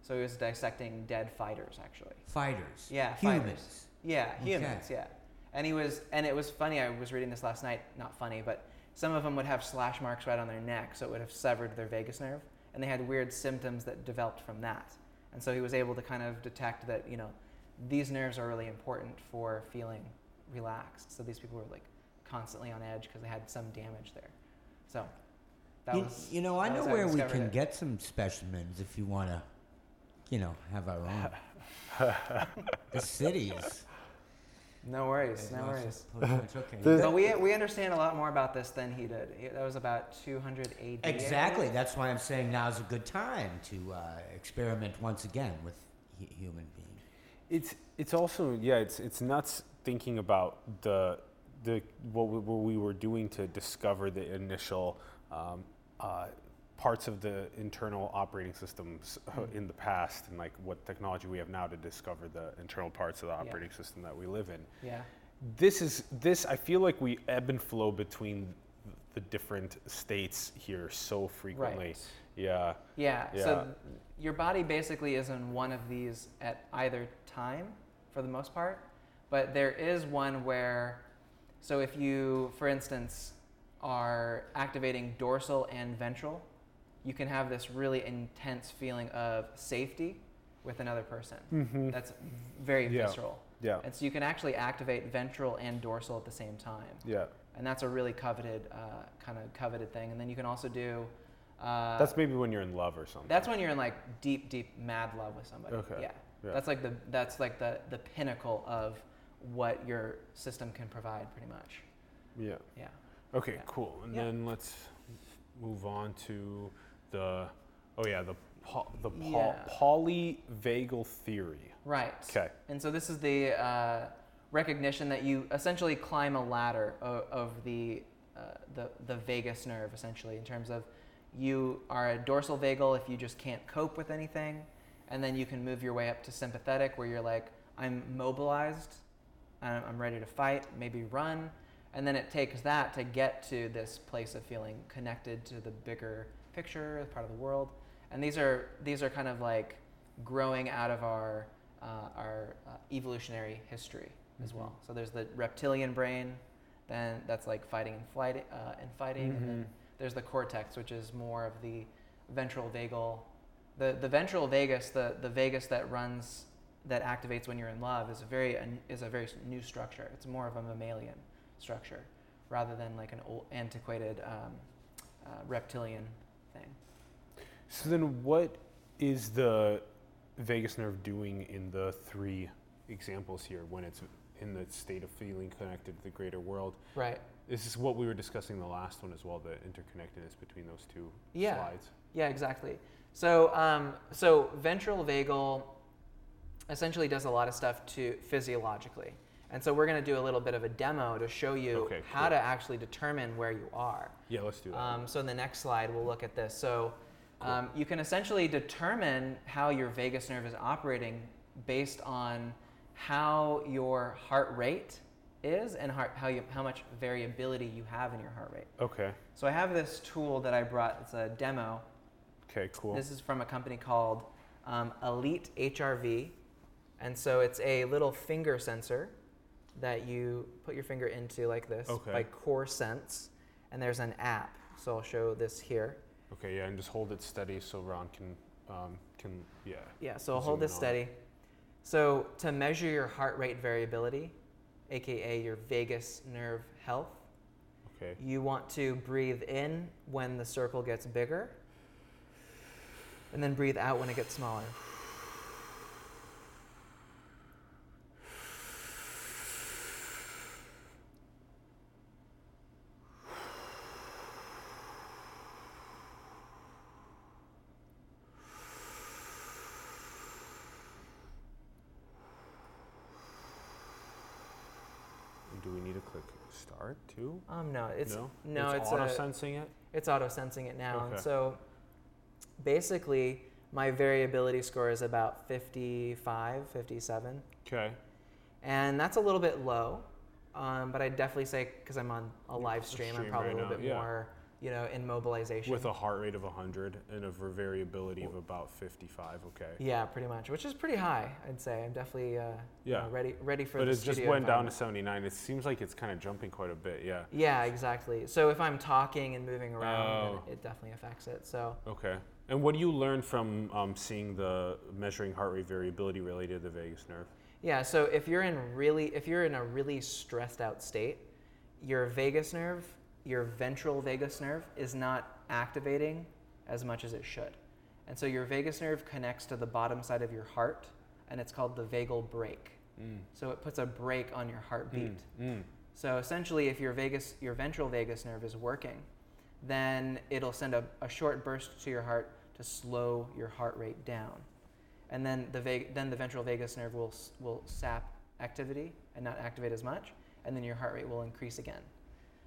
so he was dissecting dead fighters actually. Fighters. Yeah, Humans. fighters. Yeah, Okay. humans. Yeah, and he was, and it was funny. I was reading this last night. Not funny, but some of them would have slash marks right on their neck, so it would have severed their vagus nerve, and they had weird symptoms that developed from that. And so he was able to kind of detect that you know these nerves are really important for feeling relaxed. So these people were like constantly on edge because they had some damage there. So that you, was you know, I know was I where we can it. get some specimens if you want to, you know, have our own. the cities. No worries, no worries. potions, okay. But we, we understand a lot more about this than he did. He- That was about 200 AD. I Exactly. believe. That's why I'm saying now is a good time to uh, experiment once again with hu- human beings. It's it's also yeah it's it's nuts thinking about the the what we, what we were doing to discover the initial um, uh, parts of the internal operating systems uh, Mm. in the past and like what technology we have now to discover the internal parts of the operating system that we live in. Yeah. This is this I feel like we ebb and flow between the different states here so frequently. Right. Yeah. Yeah. Yeah. So th- your body basically is in one of these at either time for the most part, but there is one where, so if you, for instance, are activating dorsal and ventral, you can have this really intense feeling of safety with another person. Mm-hmm. That's very Yeah. visceral. Yeah. And so you can actually activate ventral and dorsal at the same time Yeah. and that's a really coveted uh, kind of coveted thing. And then you can also do. Uh, That's maybe when you're in love or something. that's when you're in like deep, deep mad love with somebody. Okay. Yeah. Yeah. That's like the that's like the the pinnacle of what your system can provide, pretty much. yeah. Yeah. Okay, Yeah. cool. And Yeah. then let's move on to the oh yeah, the the Yeah. polyvagal theory. Right. Okay. And so this is the uh, recognition that you essentially climb a ladder of, of the, uh, the the vagus nerve, essentially, in terms of you are a dorsal vagal if you just can't cope with anything, and then you can move your way up to sympathetic, where you're like, I'm mobilized, I'm, I'm ready to fight, maybe run, and then it takes that to get to this place of feeling connected to the bigger picture, part of the world, and these are these are kind of like growing out of our uh, our uh, evolutionary history as Mhm. well. So there's the reptilian brain, then that's like fighting and flight uh, and fighting, and then Mhm. there's the cortex, which is more of the ventral vagal. The the ventral vagus, the the vagus that runs that activates when you're in love, is a very is a very new structure. It's more of a mammalian structure rather than like an old antiquated um, uh, reptilian thing. So then what is the vagus nerve doing in the three examples here when it's in the state of feeling connected to the greater world? Right. This is what we were discussing the last one as well, the interconnectedness between those two Yeah. slides. Yeah, exactly. So, um, so ventral vagal essentially does a lot of stuff to physiologically, and so we're going to do a little bit of a demo to show you Okay, how cool. to actually determine where you are. Yeah, let's do that. Um, so in the next slide, we'll look at this. So um, you can essentially determine how your vagus nerve is operating based on how your heart rate is and heart, how, you, how much variability you have in your heart rate. okay. So I have this tool that I brought. It's a demo. Okay, cool. This is from a company called um, Elite HRV. And so it's a little finger sensor that you put your finger into like this Okay. by CorSense. And there's an app. So I'll show this here. Okay, yeah, and just hold it steady so Ron can um, can yeah. Yeah, so I'll hold this steady. So to measure your heart rate variability, aka your vagus nerve health, Okay. you want to breathe in when the circle gets bigger, and then breathe out when it gets smaller. And do we need to click start too? Um, no, it's no. no, it's, it's, auto sensing it. it's auto sensing it now. And so basically, my variability score is about 55, 57. Okay. And that's a little bit low, um, but I'd definitely say because I'm on a live stream, I'm probably right a little now, bit yeah. more, you know, in mobilization. With a heart rate of 100 and a variability of about 55. Okay. yeah, pretty much, which is pretty high, I'd say. I'm definitely uh, you Yeah. know, ready ready for But the it just went down to 79. It seems like it's kind of jumping quite a bit. Yeah. Yeah, exactly. So if I'm talking and moving around, Oh. it definitely affects it. So Okay. And what do you learn from um, seeing the measuring heart rate variability related to the vagus nerve? Yeah, so if you're in really if you're in a really stressed out state, your vagus nerve, your ventral vagus nerve is not activating as much as it should. And so your vagus nerve connects to the bottom side of your heart and it's called the vagal brake. Mm. So it puts a brake on your heartbeat. Mm. Mm. So essentially if your vagus your ventral vagus nerve is working, then it'll send a, a short burst to your heart to slow your heart rate down. and then the vag- then the ventral vagus nerve will will sap activity and not activate as much, and then your heart rate will increase again.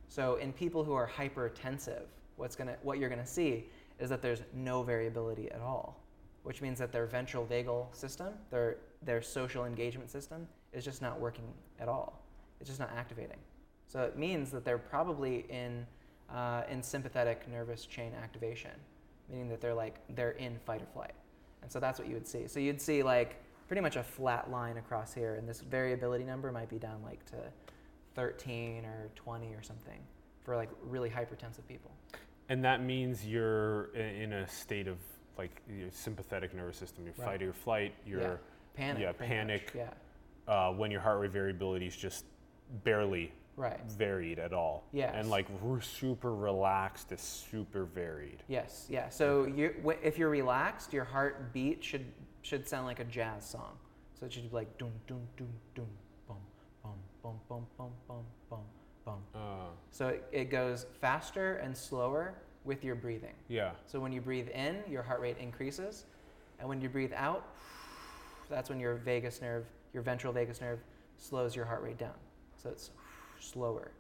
So in people who are hypertensive, what's gonna what you're gonna see is that there's no variability at all, which means that their ventral vagal system, their their social engagement system, is just not working at all. It's just not activating. So it means that they're probably in uh, in sympathetic nervous chain activation, meaning that they're like they're in fight or flight. And so that's what you would see. So you'd see like pretty much a flat line across here, and this variability number might be down like to 13 or 20 or something for like really hypertensive people. And that means you're in a state of like your sympathetic nervous system, your Right. fight or flight, your yeah. Panic. yeah, pretty much. panic. Yeah. uh, when your heart rate variability is just barely Right. varied at all. Yes. And like r- super relaxed is super varied. Yes. Yeah. So you if you're relaxed, your heartbeat should should sound like a jazz song. So it should be like dum dum dum dum bum bum bum bum bum bum. Uh, So it, it goes faster and slower with your breathing. yeah. So when you breathe in, your heart rate increases, and when you breathe out, that's when your vagus nerve, your ventral vagus nerve, slows your heart rate down. So it's slower,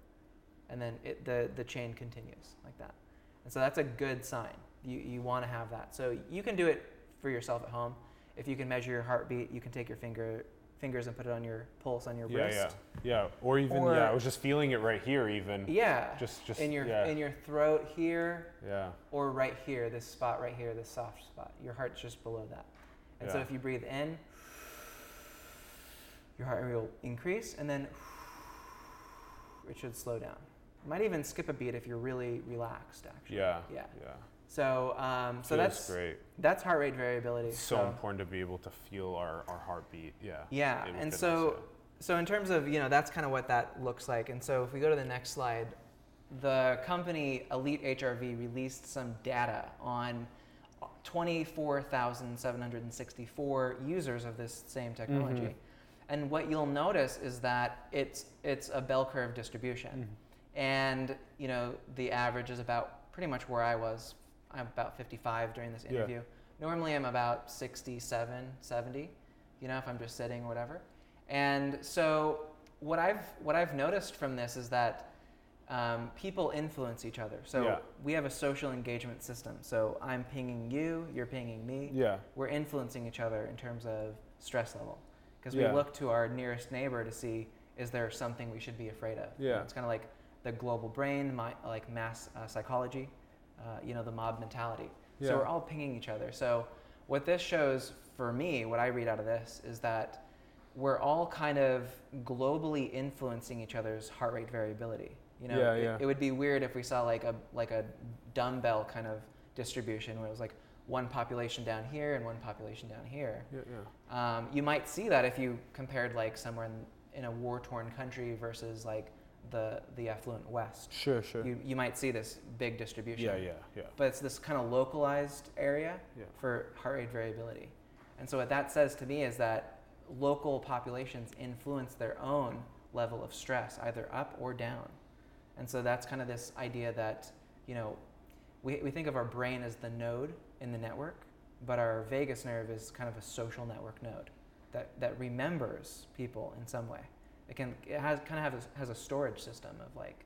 and then it, the the chain continues like that. And so that's a good sign. You you want to have that. So you can do it for yourself at home. If you can measure your heartbeat, you can take your finger fingers and put it on your pulse on your Yeah, wrist. yeah. Yeah. Or even Or- yeah, I was just feeling it right here even. Yeah. Just just in your yeah. in your throat here, yeah. or right here, this spot right here, this soft spot. Your heart's just below that. And so if you breathe in, your heart rate will increase, and then it should slow down. Might even skip a beat if you're really relaxed, actually. Yeah. Yeah. Yeah. So, um, so Feels that's great. that's heart rate variability. It's so, important to be able to feel our, our heartbeat. Yeah. Yeah, and us, so so in terms of you know that's kind of what that looks like. And so if we go to the next slide, the company Elite HRV released some data on 24,764 users of this same technology. Mhm. And what you'll notice is that it's it's a bell curve distribution. And you know the average is about pretty much where I was. I'm about 55 during this Yeah. interview. Normally I'm about 67, 70, you know, if I'm just sitting or whatever. And so what I've what I've noticed from this is that um, people influence each other. So Yeah. we have a social engagement system. So I'm pinging you, you're pinging me. Yeah. We're influencing each other in terms of stress level because Yeah. we look to our nearest neighbor to see is there something we should be afraid of. Yeah. it's kind of like the global brain, my, like mass uh, psychology, uh, you know, the mob mentality. Yeah. So we're all pinging each other. So what this shows for me, what I read out of this, is that we're all kind of globally influencing each other's heart rate variability. You know, Yeah, it, yeah. it would be weird if we saw like a like a dumbbell kind of distribution where it was like one population down here and one population down here. Yeah. Yeah. Um, you might see that if you compared like somewhere in, in a war-torn country versus like the the affluent West. Sure. Sure. You, you might see this big distribution yeah. Yeah. Yeah. but it's this kind of localized area Yeah. for heart rate variability. And so what that says to me is that local populations influence their own level of stress, either up or down. And so that's kind of this idea that, you know, we, we think of our brain as the node in the network, but our vagus nerve is kind of a social network node that, that remembers people in some way. It can it has kind of has a, has a storage system of like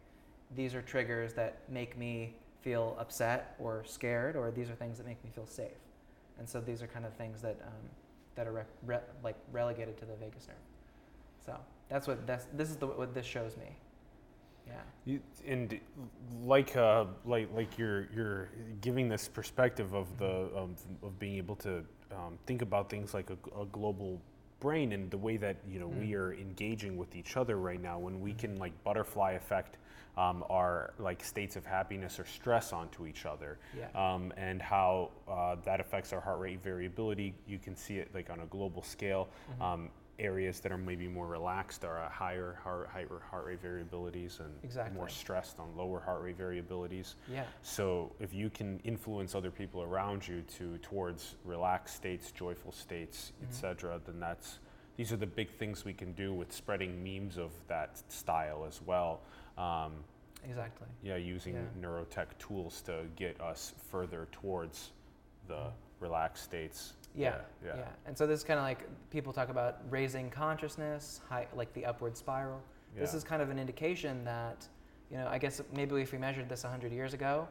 these are triggers that make me feel upset or scared, or these are things that make me feel safe. And so these are kind of things that um, that are re- re- like relegated to the vagus nerve. So that's what that's, this is the, what this shows me. Yeah. You, and like uh, like like you're you're giving this perspective of the of, of being able to um, think about things like a, a global brain and the way that you know we Mm. are engaging with each other right now when we can like butterfly effect um, our like states of happiness or stress onto each other Yeah. um, and how uh, that affects our heart rate variability you can see it like on a global scale Mhm. um, areas that are maybe more relaxed are higher heart, higher heart rate variabilities and Exactly. more stressed on lower heart rate variabilities. Yeah. So if you can influence other people around you to towards relaxed states, joyful states, Mhm. etc., then that's these are the big things we can do with spreading memes of that style as well. Um, Exactly. yeah, using Yeah. neurotech tools to get us further towards the relaxed states. Yeah, yeah. yeah. And so this is kind of like people talk about raising consciousness, high, like the upward spiral. This is kind of an indication that, you know, I guess maybe if we measured this 100 years ago,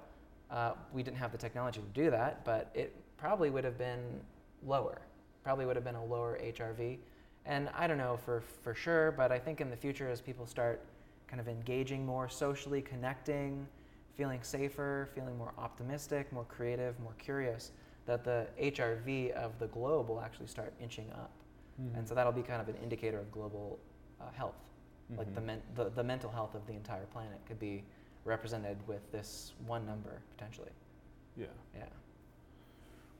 uh, we didn't have the technology to do that, but it probably would have been lower. Probably would have been a lower HRV. And I don't know for, for sure, but I think in the future, as people start kind of engaging more socially, connecting, feeling safer, feeling more optimistic, more creative, more curious, that the HRV of the globe will actually start inching up. Mm-hmm. And so that'll be kind of an indicator of global uh, health. Like the, Mhm. men- the, the mental health of the entire planet could be represented with this one number potentially. Yeah. Yeah.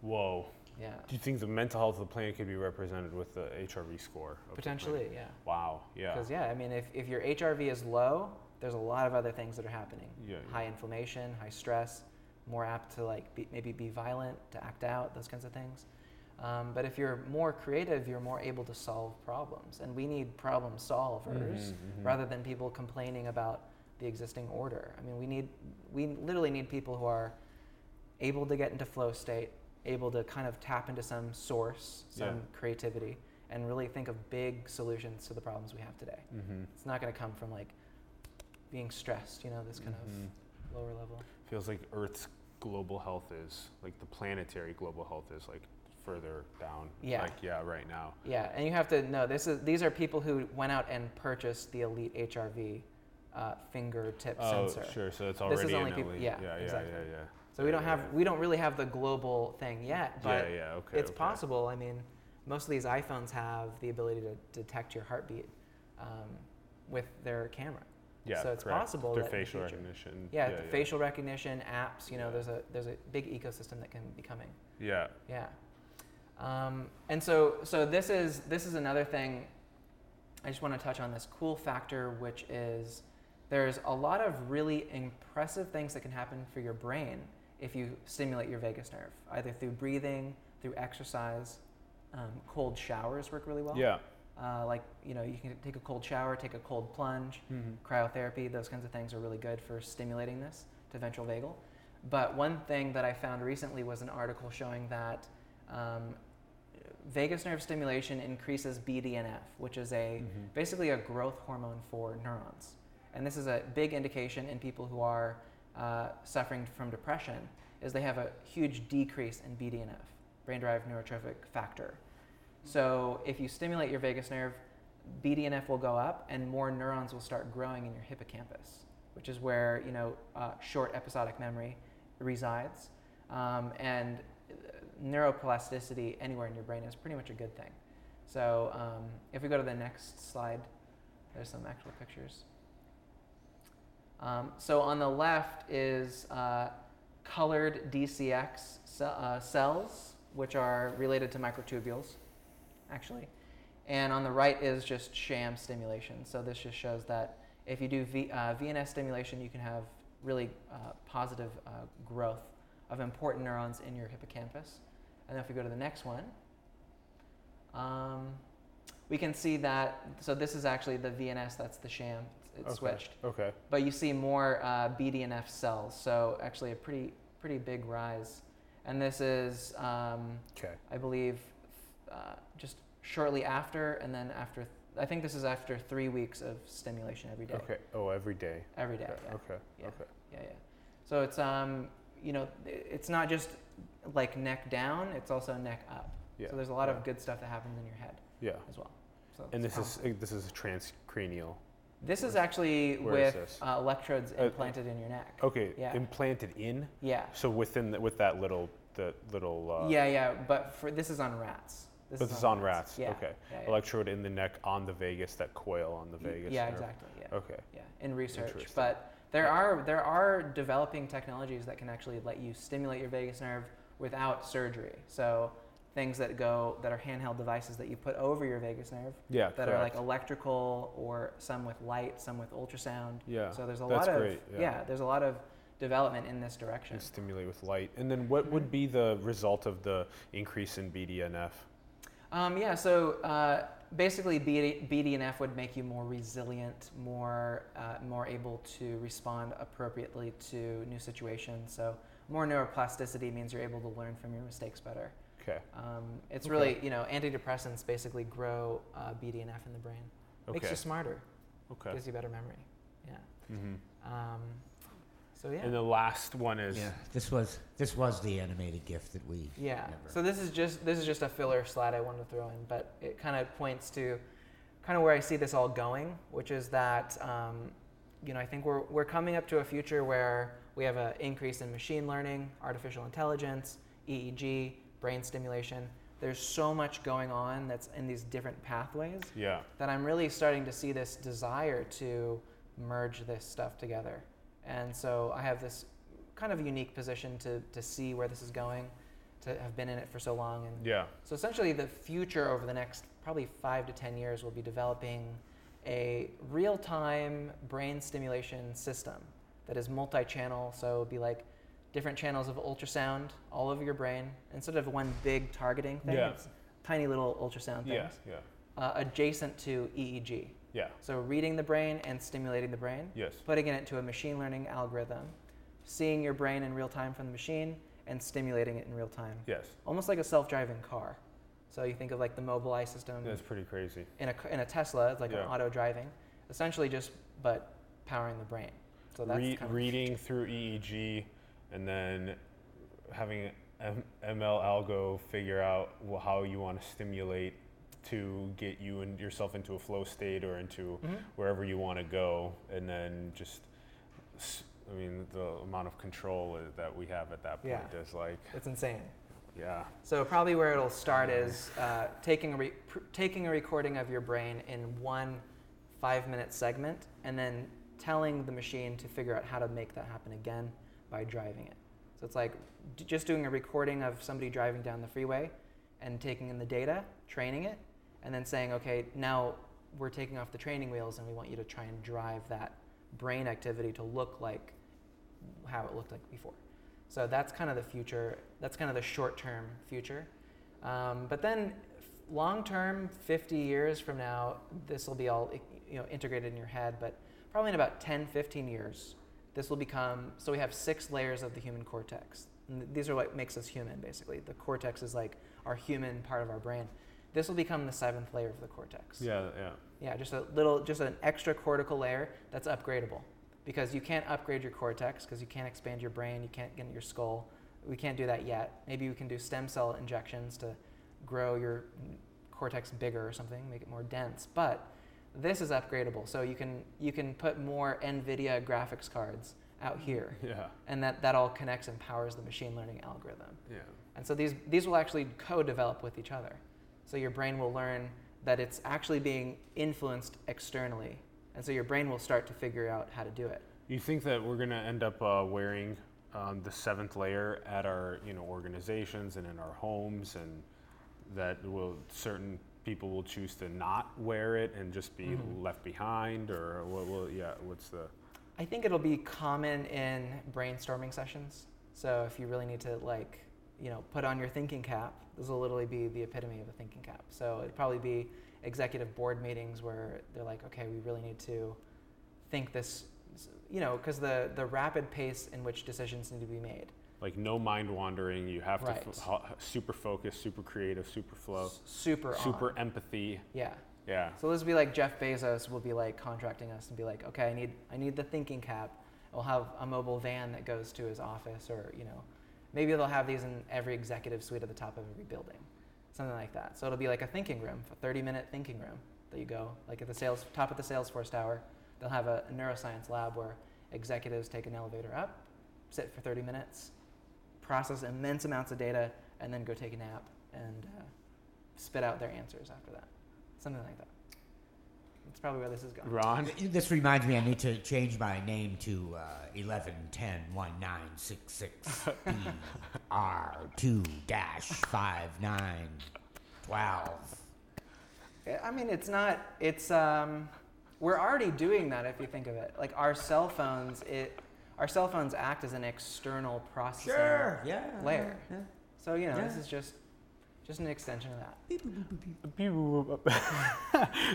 Whoa. Yeah. Do you think the mental health of the planet could be represented with the HRV score? of the planet? Potentially, yeah. Wow. Yeah. Because yeah, I mean, if, if your HRV is low, there's a lot of other things that are happening. Yeah, yeah. High inflammation, high stress, more apt to like be, maybe be violent, to act out, those kinds of things. Um, but if you're more creative, you're more able to solve problems, and we need problem solvers Mhm, mhm. rather than people complaining about the existing order. I mean, we need we literally need people who are able to get into flow state, able to kind of tap into some source, some Yeah. creativity, and really think of big solutions to the problems we have today. Mm-hmm. It's not going to come from like being stressed, you know, this kind Mhm. of lower level. Feels like Earth's global health is like the planetary global health is like further down. Yeah. Like yeah, right now. Yeah, and you have to know this is these are people who went out and purchased the Elite HRV uh, fingertip Oh, sensor. sure. So it's already This is only people- elite. yeah, yeah, yeah, exactly. yeah, yeah. So we don't yeah, have yeah. we don't really have the global thing yet, but yeah, yeah, okay. it's okay. possible. I mean, most of these iPhones have the ability to detect your heartbeat um, with their camera. Yeah, so it's correct. possible Their that in the facial recognition. Yeah, the facial recognition apps. You know, Yeah. there's a there's a big ecosystem that can be coming. Yeah. Yeah. Um, and so, so this is this is another thing. I just want to touch on this cool factor, which is there's a lot of really impressive things that can happen for your brain if you stimulate your vagus nerve, either through breathing, through exercise. Um, cold showers work really well. Yeah. Uh, like you know, you can take a cold shower, take a cold plunge, Mm-hmm. cryotherapy, those kinds of things are really good for stimulating this to ventral vagal. But one thing that I found recently was an article showing that um, vagus nerve stimulation increases BDNF, which is a Mhm. basically a growth hormone for neurons. And this is a big indication in people who are uh, suffering from depression, is they have a huge decrease in BDNF, brain-derived neurotrophic factor. So if you stimulate your vagus nerve, BDNF will go up, and more neurons will start growing in your hippocampus, which is where you know uh, short episodic memory resides. Um, and uh, neuroplasticity anywhere in your brain is pretty much a good thing. So um, if we go to the next slide, there's some actual pictures. Um, so on the left is uh, colored DCX uh, cells, which are related to microtubules, actually. And on the right is just sham stimulation. So this just shows that if you do v, uh, VNS stimulation, you can have really uh, positive uh, growth of important neurons in your hippocampus. And then if we go to the next one, um, we can see that. So this is actually the VNS. That's the sham. It's Okay. switched Okay. but you see more uh, BDNF cells. So actually, a pretty pretty big rise. And this is, um, Okay. I believe, uh, just shortly after, and then after. I think this is after three weeks of stimulation every day. Okay. Oh, every day. Every day. Okay. Yeah. Okay. Yeah. Okay. Yeah, yeah. So it's um, you know, it's not just like neck down; it's also neck up. Yeah. So there's a lot yeah. of good stuff that happens in your head Yeah. as well. So And this is powerful. uh, this is a transcranial. this is actually where is with this? uh, electrodes Uh, implanted in your neck. Okay. Yeah. Implanted in. Yeah. So within the, with that little the little. Uh, yeah, yeah, but for this is on rats. But this is on rats. Yeah. Okay. Yeah, yeah. Electrode in the neck on the vagus, that coil on the vagus. Yeah, nerve. exactly. Yeah. Okay. Yeah, in research, but there are there are developing technologies that can actually let you stimulate your vagus nerve without surgery. So things that go that are handheld devices that you put over your vagus nerve Yeah. that are like electrical or some with light, some with ultrasound. Yeah. So there's a lot of great, yeah. there's a lot of development in this direction. And stimulate with light. And then what would mm-hmm. be the result of the increase in BDNF? Um, yeah, so uh, basically BD, BDNF would make you more resilient, more, uh, more able to respond appropriately to new situations. So more neuroplasticity means you're able to learn from your mistakes better. Okay. Um, it's Okay. really, you know, antidepressants basically grow uh, BDNF in the brain. Okay. Makes you smarter, Okay. gives you better memory. Yeah. hmm Um, so yeah. And the last one is Yeah, this was this was the animated gift that we. Yeah. Never. So this is just this is just a filler slide I wanted to throw in, but it kind of points to kind of where I see this all going, which is that um, you know I think we're we're coming up to a future where we have an increase in machine learning, artificial intelligence, EEG, brain stimulation. There's so much going on that's in these different pathways yeah. that I'm really starting to see this desire to merge this stuff together. And so I have this kind of unique position to, to see where this is going, to have been in it for so long. And Yeah. so essentially, the future over the next probably five to 10 years will be developing a real time brain stimulation system that is multi channel. So it would be like different channels of ultrasound all over your brain instead of one big targeting thing. Yeah. It's tiny little ultrasound things Yeah. Yeah. uh, adjacent to EEG. Yeah. So reading the brain and stimulating the brain, Yes. putting it into a machine learning algorithm, seeing your brain in real time from the machine and stimulating it in real time. Yes. Almost like a self-driving car. So you think of like the Mobileye system That's pretty crazy. in a in a Tesla, it's like Yeah. an auto driving, essentially just but powering the brain. So that's Re- kind of reading through EEG and then having M- ML algo figure out how you want to stimulate to get you and yourself into a flow state or into Mhm. wherever you want to go, and then just i mean, the amount of control that we have at that point Yeah. is like, it's insane. yeah, So probably where it'll start is uh, taking a re- pr- taking a recording of your brain in one five minute segment, and then telling the machine to figure out how to make that happen again by driving it. So it's like d- just doing a recording of somebody driving down the freeway, and taking in the data, training it, and then saying, okay, now we're taking off the training wheels, and we want you to try and drive that brain activity to look like how it looked like before. So that's kind of the future. That's kind of the short-term future. Um, but then, long-term, 50 years from now, this will be all you know integrated in your head. But probably in about 10, 15 years, this will become. So we have six layers of the human cortex. And these are what makes us human, basically. The cortex is like our human part of our brain. This will become the seventh layer of the cortex. yeah, yeah, Yeah, just a little, just an extra cortical layer that's upgradable. Because you can't upgrade your cortex because you can't expand your brain, you can't get in your skull. We can't do that yet. Maybe we can do stem cell injections to grow your cortex bigger or something, make it more dense. But this is upgradable, so you can you can put more NVIDIA graphics cards out mm, here, yeah, and that that all connects and powers the machine learning algorithm. yeah. And so these, these will actually co-develop with each other. So your brain will learn that it's actually being influenced externally. And so your brain will start to figure out how to do it. You think that we're going to end up uh, wearing um, the seventh layer at our, you know, organizations and in our homes, and that will certain people will choose to not wear it and just be Mhm. left behind, or what will? Yeah, what's the? I think it'll be common in brainstorming sessions. So if you really need to like, you know, put on your thinking cap, this will literally be the epitome of a thinking cap. So it'd probably be executive board meetings where they're like, okay, we really need to think this, you know, because the, the rapid pace in which decisions need to be made. Like no mind wandering. You have Right. to super focus, super creative, super flow, S- super on. empathy. Yeah. Yeah. So this will be like Jeff Bezos will be like contracting us and be like, okay, I need I need the thinking cap. We'll have a mobile van that goes to his office, or you know, maybe they'll have these in every executive suite at the top of every building, something like that. So it'll be like a thinking room, a 30-minute thinking room that you go, like at the sales top of the Salesforce tower. They'll have a, a neuroscience lab where executives take an elevator up, sit for 30 minutes, process immense amounts of data, and then go take a nap and uh, spit out their answers after that. Something like that. That's probably where this is going. Ron. This reminds me, I need to change my name to uh, 11 10 1966 BR 2 59 12. Yeah, I mean, it's not. It's um, we're already doing that if you think of it. Like our cell phones, it our cell phones act as an external processing yeah. layer. yeah. So you know, this is just just an extension of that.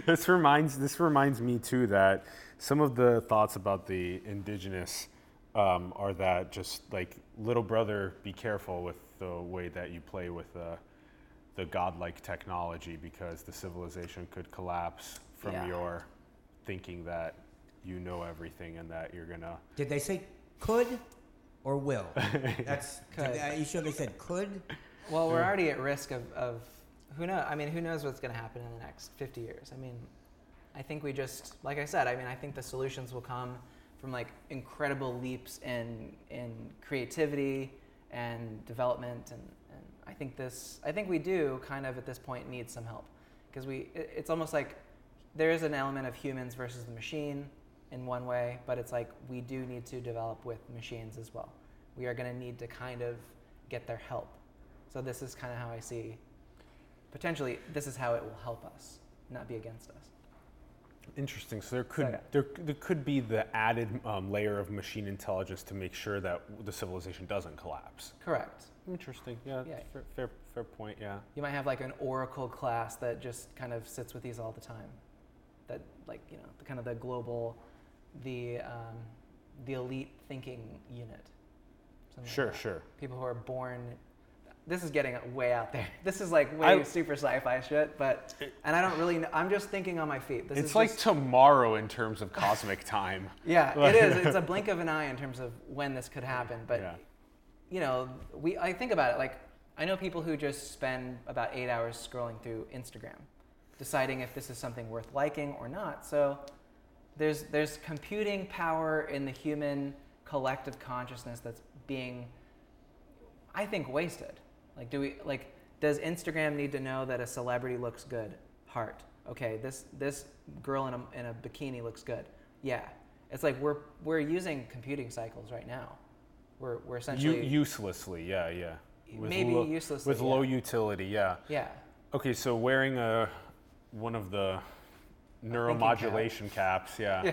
this reminds this reminds me too that some of the thoughts about the indigenous um, are that just like little brother, be careful with the way that you play with uh, the godlike technology because the civilization could collapse from Yeah. your thinking that you know everything and that you're gonna. Did they say could or will? That's. Could. Are you sure they said could? Well, we're already at risk of, of who knows? I mean, who knows what's going to happen in the next 50 years? I mean, I think we just, like I said, I mean, I think the solutions will come from like incredible leaps in in creativity and development, and, and I think this, I think we do kind of at this point need some help because we, it, it's almost like there is an element of humans versus the machine in one way, but it's like we do need to develop with machines as well. We are going to need to kind of get their help. So this is kind of how I see potentially this is how it will help us, not be against us. Interesting. So there could yeah. there, there could be the added um, layer of machine intelligence to make sure that the civilization doesn't collapse. Correct. Interesting. Yeah. Yeah. Fair, fair fair point. Yeah. You might have like an oracle class that just kind of sits with these all the time. That like you know the kind of the global, the um, the elite thinking unit. Something like Sure. that. Sure. People who are born. This is getting way out there. This is like way I- super sci-fi shit, but and I don't really. Know, I'm just thinking on my feet. This It's like just- tomorrow in terms of cosmic time. Yeah, it is. It's a blink of an eye in terms of when this could happen. But Yeah. you know, we I think about it like I know people who just spend about eight hours scrolling through Instagram, deciding if this is something worth liking or not. So there's there's computing power in the human collective consciousness that's being, I think, wasted. Like, do we like? Does Instagram need to know that a celebrity looks good? Heart. Okay, this this girl in a in a bikini looks good. Yeah, it's like we're we're using computing cycles right now. We're we're U- essentially uselessly. Yeah. Yeah. maybe low, uselessly. with yeah. low utility. Yeah. Yeah. Okay. So wearing a one of the neuromodulation caps. Yeah. Yeah.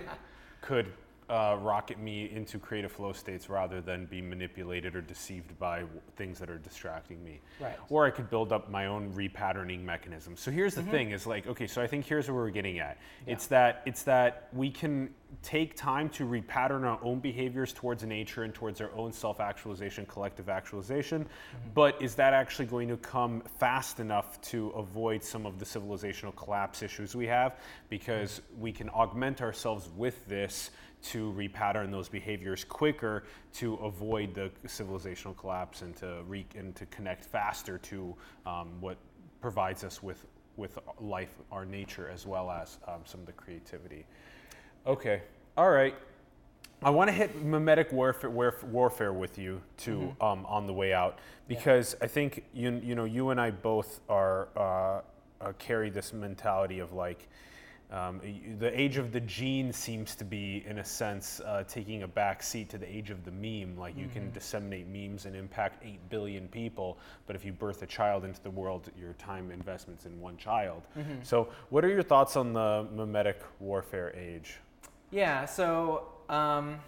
Could uh, rocket me into creative flow states rather than be manipulated or deceived by w- things that are distracting me. Right. Or I could build up my own repatterning mechanism. So here's the mm-hmm. thing: is like, okay, so I think here's what we're getting at. Yeah. It's that it's that we can take time to repattern our own behaviors towards nature and towards our own self-actualization, collective actualization. Mm-hmm. But is that actually going to come fast enough to avoid some of the civilizational collapse issues we have? Because mm-hmm. we can augment ourselves with this to repattern those behaviors quicker to avoid the civilizational collapse and to re- and to connect faster to um, what provides us with with life, our nature, as well as um, some of the creativity. Okay, all right. I want to hit memetic warfare, warfare with you too um, on the way out because I think you you know you and I both are uh, uh, carry this mentality of like um, the age of the gene seems to be in a sense uh, taking a back seat to the age of the meme. Like you can disseminate memes and impact eight billion people, but if you birth a child into the world, your time investments in one child. So, what are your thoughts on the memetic warfare age? Yeah, so um,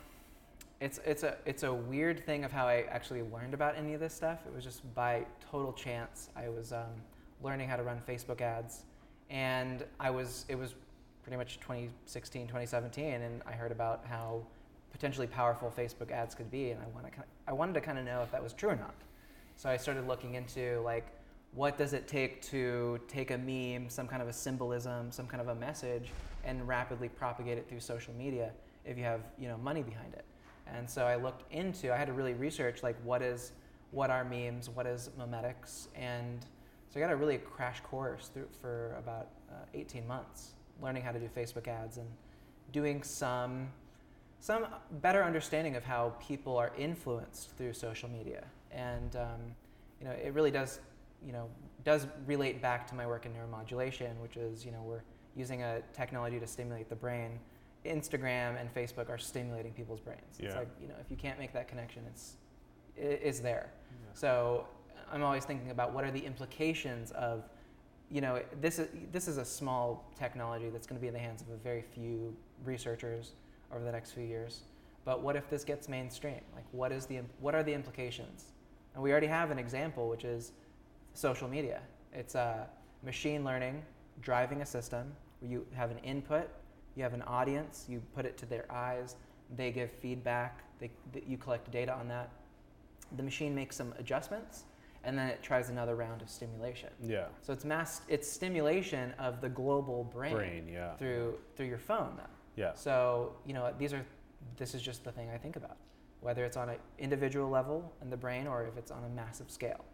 it's it's a it's a weird thing of how I actually learned about any of this stuff. It was just by total chance. I was um, learning how to run Facebook ads, and I was it was pretty much 2016, 2017, and I heard about how potentially powerful Facebook ads could be, and I want to I wanted to kind of know if that was true or not. So I started looking into like what does it take to take a meme, some kind of a symbolism, some kind of a message, and rapidly propagate it through social media if you have you know money behind it. And so I looked into, I had to really research like what is what are memes, what is memetics, and so I got a really crash course through for about uh, 18 months, learning how to do Facebook ads and doing some some better understanding of how people are influenced through social media. And um, you know, it really does, you know, does relate back to my work in neuromodulation, which is, you know, we're using a technology to stimulate the brain. Instagram and Facebook are stimulating people's brains. It's Yeah. like, you know, if you can't make that connection, it's it is there. Yeah. So I'm always thinking about what are the implications of, you know, this is this is a small technology that's going to be in the hands of a very few researchers over the next few years. But what if this gets mainstream? Like, what is the what are the implications? And we already have an example, which is social media. It's uh, machine learning driving a system where you have an input, you have an audience, you put it to their eyes, they give feedback. They, you collect data on that. The machine makes some adjustments, and then it tries another round of stimulation. Yeah. So it's mass. It's stimulation of the global brain, Brain, yeah. through through your phone. Then. Yeah. So you know these are. This is just the thing I think about, whether it's on an individual level in the brain or if it's on a massive scale.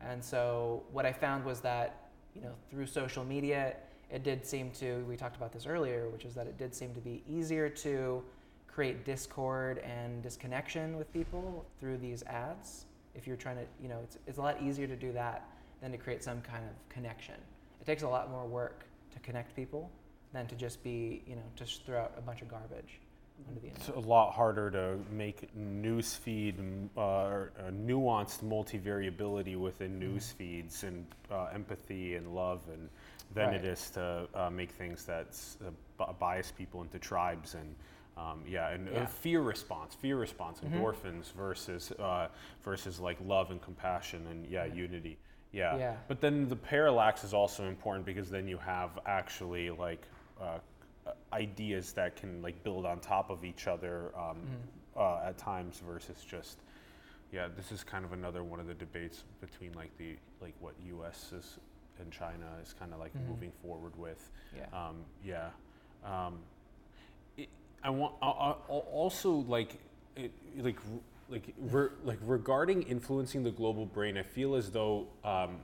And so what I found was that you know through social media, it did seem to. We talked about this earlier, which is that it did seem to be easier to create discord and disconnection with people through these ads. If you're trying to, you know, it's, it's a lot easier to do that than to create some kind of connection. It takes a lot more work to connect people than to just be, you know, just throw out a bunch of garbage onto the It's a lot harder to make news feed uh, or, uh, nuanced multivariability within news feeds and uh, empathy and love and than it Right. is to uh, make things that uh, bi- bias people into tribes and um, yeah and Yeah. Fear response fear response Mhm. endorphins versus uh, versus like love and compassion and yeah, Yeah. unity yeah. Yeah. but then the parallax is also important because then you have actually like uh, ideas that can like build on top of each other um, uh, at times versus just yeah this is kind of another one of the debates between like the like what us is and china is kind of like Mhm. moving forward with Yeah. um, yeah um, i want I, I, also like like like re, like regarding influencing the global brain i feel as though um,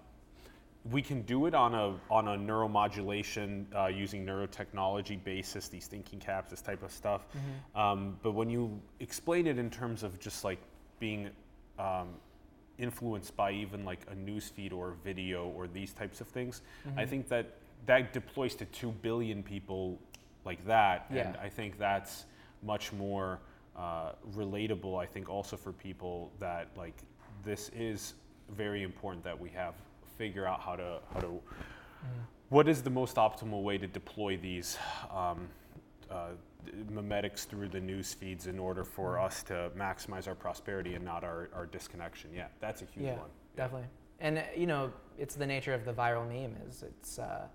we can do it on a on a neuromodulation uh, using neurotechnology basis, these thinking caps, this type of stuff. Um, but when you explain it in terms of just like being um, influenced by even like a news feed or a video or these types of things, I think that that deploys to two billion people like that, and I think that's much more uh, relatable. I think also for people that like this is very important that we have figure out how to how to what is the most optimal way to deploy these um, uh, memetics through the news feeds in order for us to maximize our prosperity and not our, our disconnection. Yeah, that's a huge yeah, one. definitely. And uh, you know, it's the nature of the viral meme. Is it's uh,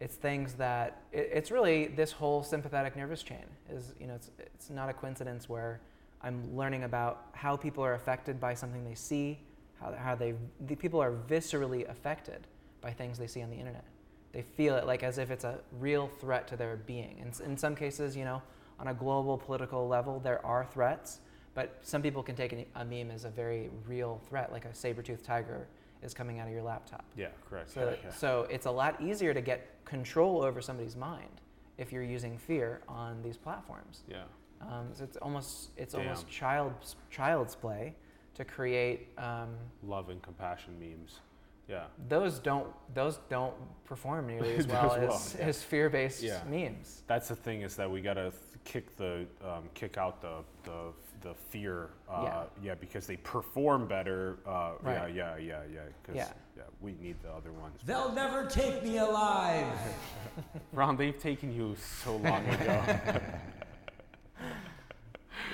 it's things that it, it's really this whole sympathetic nervous chain. Is you know, it's it's not a coincidence where I'm learning about how people are affected by something they see, how how they the people are viscerally affected by things they see on the internet. They feel it like as if it's a real threat to their being. And in some cases, you know, on a global political level, there are threats, but some people can take a meme as a very real threat, like a saber-toothed tiger is coming out of your laptop. Yeah, correct. So, yeah. so it's a lot easier to get control over somebody's mind if you're using fear on these platforms. yeah. Um, so it's almost it's Damn. almost child's child's play to create um, Love and compassion memes. Yeah. those don't those don't perform nearly as Those well well, as, yeah. as fear-based Yeah. memes. That's the thing is that we gotta kick the um, kick out the the, the fear. Uh, Yeah. because they perform better. Uh, Right. Yeah, yeah, yeah, yeah. 'cause, Yeah. yeah, we need the other ones. They'll never take me alive. Ron, they've taken you so long ago.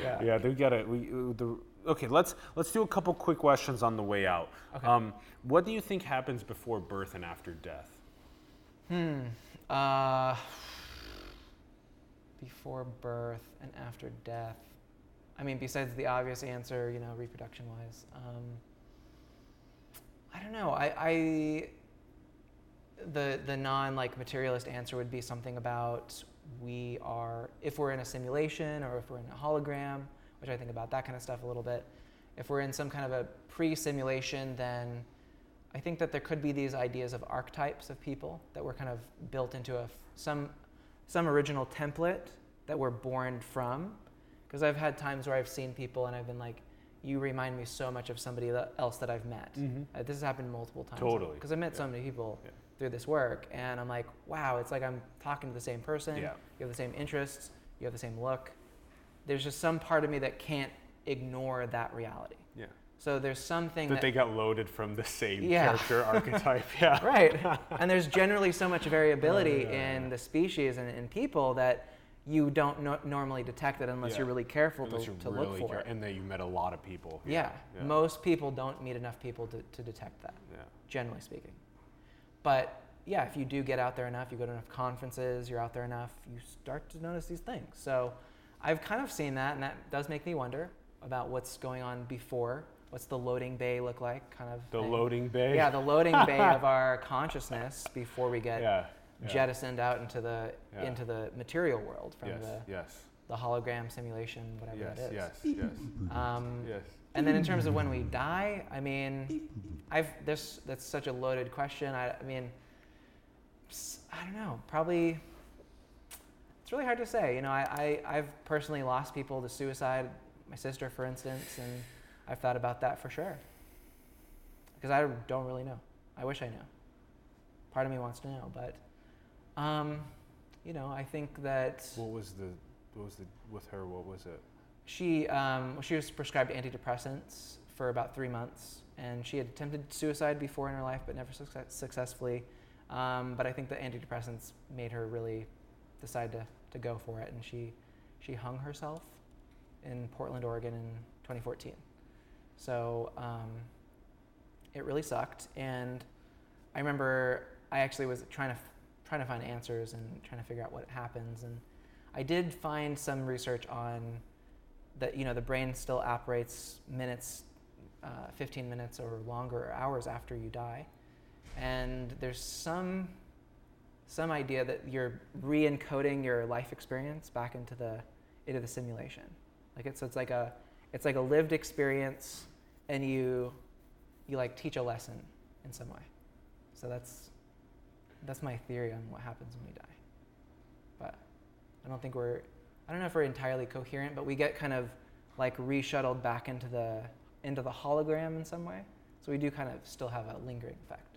Yeah. yeah, they got it. We uh, the okay. Let's let's do a couple quick questions on the way out. Okay. Um, what do you think happens before birth and after death? Hmm. Uh, before birth and after death. I mean, besides the obvious answer, you know, reproduction-wise. Um, I don't know. I, I the the non like materialist answer would be something about we are if we're in a simulation or if we're in a hologram, which I think about that kind of stuff a little bit. If we're in some kind of a pre-simulation, then I think that there could be these ideas of archetypes of people that were kind of built into a some some original template that we're born from. Because I've had times where I've seen people and I've been like, "You remind me so much of somebody else that I've met." Mm-hmm. Uh, this has happened multiple times. Totally. Because I've met Yeah. so many people Yeah. through this work, and I'm like, wow, it's like I'm talking to the same person. Yeah. You have the same interests. You have the same look. There's just some part of me that can't ignore that reality. Yeah. So there's something That that, they got loaded from the same Yeah. character archetype. Yeah. right. and there's generally so much variability Yeah, yeah, in yeah. the species and in people that you don't no- normally detect it unless you're really careful Unless to, to really look for it. and that you met a lot of people. Yeah. yeah. Most people don't meet enough people to, to detect that. yeah. generally speaking. But yeah, if you do get out there enough, you go to enough conferences, you're out there enough, you start to notice these things. So I've kind of seen that, and that does make me wonder about what's going on before. What's the loading bay look like? Kind of The thing. loading bay. Yeah, the loading bay of our consciousness before we get yeah. yeah. jettisoned out into the Yeah. into the material world from Yes. the, Yes. the hologram simulation, whatever Yes. that is. Yes. Yes. Um, Yes. And then in terms of when we die, I mean, I've this that's such a loaded question. I, I mean, I don't know. Probably, it's really hard to say. You know, I, I I've personally lost people to suicide. My sister, for instance, and I've thought about that for sure. Because I don't really know. I wish I knew. Part of me wants to know, but, um, you know, I think that What was the? What was the with her? What was it? she um, she was prescribed antidepressants for about three months, and she had attempted suicide before in her life, but never success- successfully. Um, but I think the antidepressants made her really decide to, to go for it, and she she hung herself in Portland, Oregon, in 2014. So um, it really sucked, and I remember I actually was trying to trying to find answers and trying to figure out what happens, and I did find some research on that you know the brain still operates minutes, uh, 15 minutes or longer or hours after you die, and there's some some idea that you're re-encoding your life experience back into the into the simulation. Like it's it's like a it's like a lived experience, and you you like teach a lesson in some way. So that's that's my theory on what happens when we die. But I don't think we're I don't know if we're entirely coherent, but we get kind of like re-shuttled back into the into the hologram in some way. So we do kind of still have a lingering effect.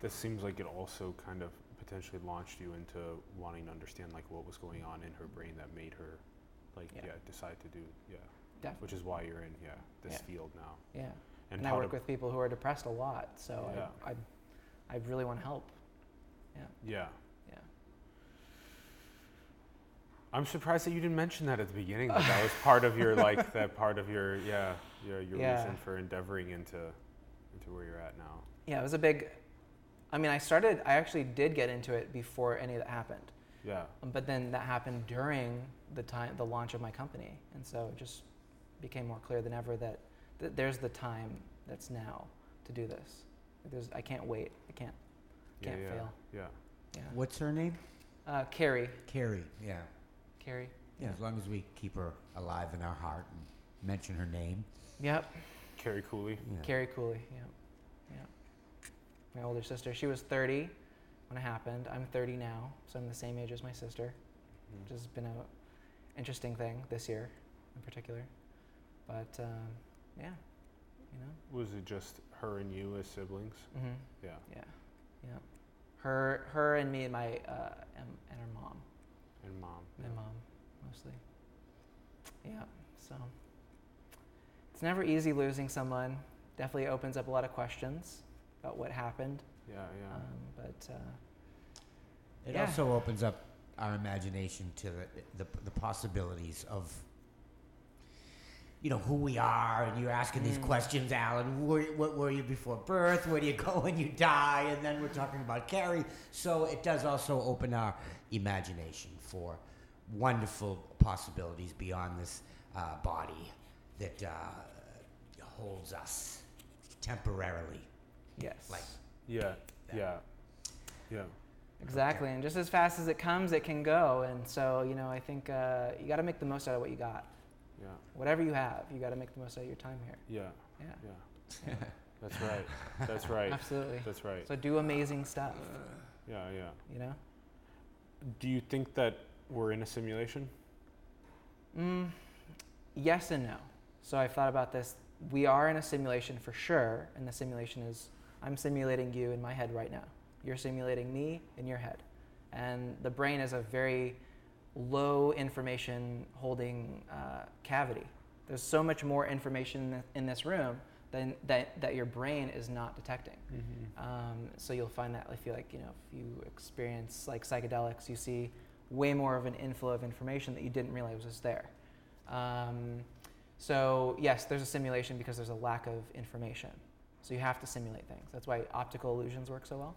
This seems like it also kind of potentially launched you into wanting to understand like what was going on in her brain that made her like yeah, Yeah. decide to do yeah Definitely. which is why you're in yeah this Yeah. field now Yeah. and, And, I work with people who are depressed a lot, so Yeah. I, I I really want to help. Yeah. yeah Yeah. I'm surprised that you didn't mention that at the beginning that that was part of your like that part of your yeah your your Yeah. reason for endeavoring into into where you're at now Yeah, it was a big I mean, I started I actually did get into it before any of that happened. yeah Um, But then that happened during the time, the launch of my company, and so it just became more clear than ever that, that there's the time that's now to do this. There's, I can't wait. I can't, yeah can't yeah fail. yeah Yeah. What's her name? Uh, Carrie, Carrie. Yeah. Carrie. Yeah. As long as we keep her alive in our heart and mention her name. Yep, Carrie Cooley Yeah. Carrie Cooley. Yep, yep. My older sister. She was 30 when it happened. I'm 30 now, so I'm the same age as my sister, Mhm. which has been a interesting thing this year, in particular. But um, yeah, you know. was it just her and you as siblings hmm yeah Yeah, yeah. Her, her, and me, and my, uh, and, and her mom, and mom my yeah. mom, mostly. Yeah. So it's never easy losing someone. Definitely opens up a lot of questions about what happened. yeah yeah Um, but uh, It Yeah. also opens up our imagination to the, the, the possibilities of, you know, who we are. And you're asking these Mm. questions, Allen. Where, what were you before birth? Where do you go when you die? And then we're talking about Carrie. So it does also open our imagination for wonderful possibilities beyond this uh, body that uh, holds us temporarily. Yes, Like- yeah that. yeah yeah exactly. And just as fast as it comes, it can go. And so you know, I think uh, you got to make the most out of what you got. yeah Whatever you have, you got to make the most out of your time here. yeah Yeah, yeah that's right that's right absolutely. that's right So do amazing stuff. yeah yeah You know. do you think that we're in a simulation Mm, yes and no. So I've thought about this. We are in a simulation for sure, and the simulation is I'm simulating you in my head right now. You're simulating me in your head. And the brain is a very low information holding uh, cavity. There's so much more information in, this room than, that, that your brain is not detecting. Um, so you'll find that I feel like you know if you experience like psychedelics, you see way more of an inflow of information that you didn't realize was there. Um, so yes, there's a simulation because there's a lack of information. So you have to simulate things. That's why optical illusions work so well.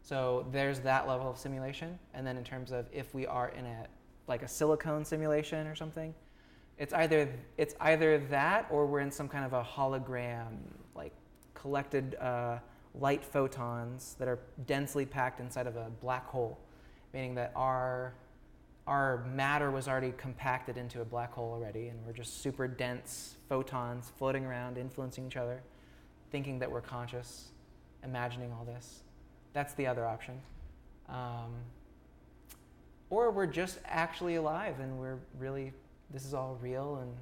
So there's that level of simulation, and then in terms of if we are in a like a silicone simulation or something. It's either it's either that or we're in some kind of a hologram, like collected uh, light photons that are densely packed inside of a black hole, meaning that our our matter was already compacted into a black hole already, and we're just super dense photons floating around, influencing each other, thinking that we're conscious, imagining all this. That's the other option. Um, or we're just actually alive and we're really, this is all real and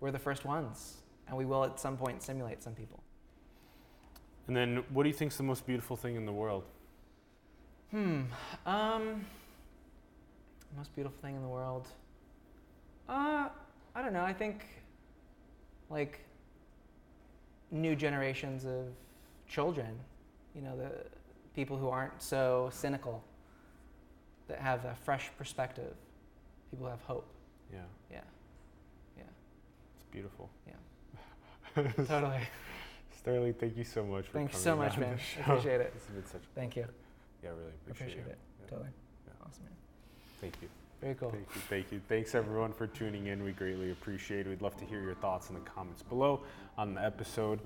we're the first ones. And we will at some point simulate some people. And then, what do you think is the most beautiful thing in the world? Hmm. Um, most beautiful thing in the world. Uh, I don't know. I think like new generations of children, you know, the people who aren't so cynical, that have a fresh perspective, people who have hope. Yeah, Yeah, yeah, it's beautiful. yeah. totally. Sterling, thank you so much for Thanks coming so much, man. appreciate it. This has been such. Thank you. Yeah, really appreciate, Appreciate it. Yeah. Totally. Yeah. Awesome, man. Thank you. Very cool. Thank you. Thank you. Thanks everyone for tuning in. We greatly appreciate it. We'd love to hear your thoughts in the comments below on the episode.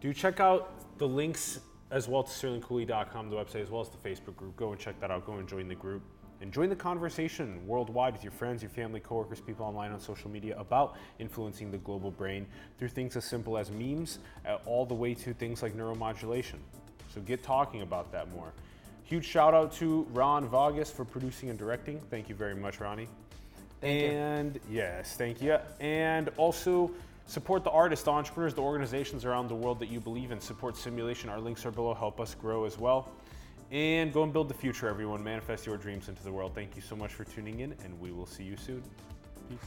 Do check out the links as well to sterlingcooley.com, the website, as well as the Facebook group. Go and check that out. Go and join the group. And join the conversation worldwide with your friends, your family, coworkers, people online on social media about influencing the global brain through things as simple as memes, uh, all the way to things like neuromodulation. So get talking about that more. Huge shout out to Ron Vargas for producing and directing. Thank you very much, Ronnie. Thank you. and yes, thank you. And also support the artists, the entrepreneurs, the organizations around the world that you believe in. Support simulation. Our links are below. Help us grow as well. And go and build the future, everyone. Manifest your dreams into the world. Thank you so much for tuning in, and we will see you soon. Peace.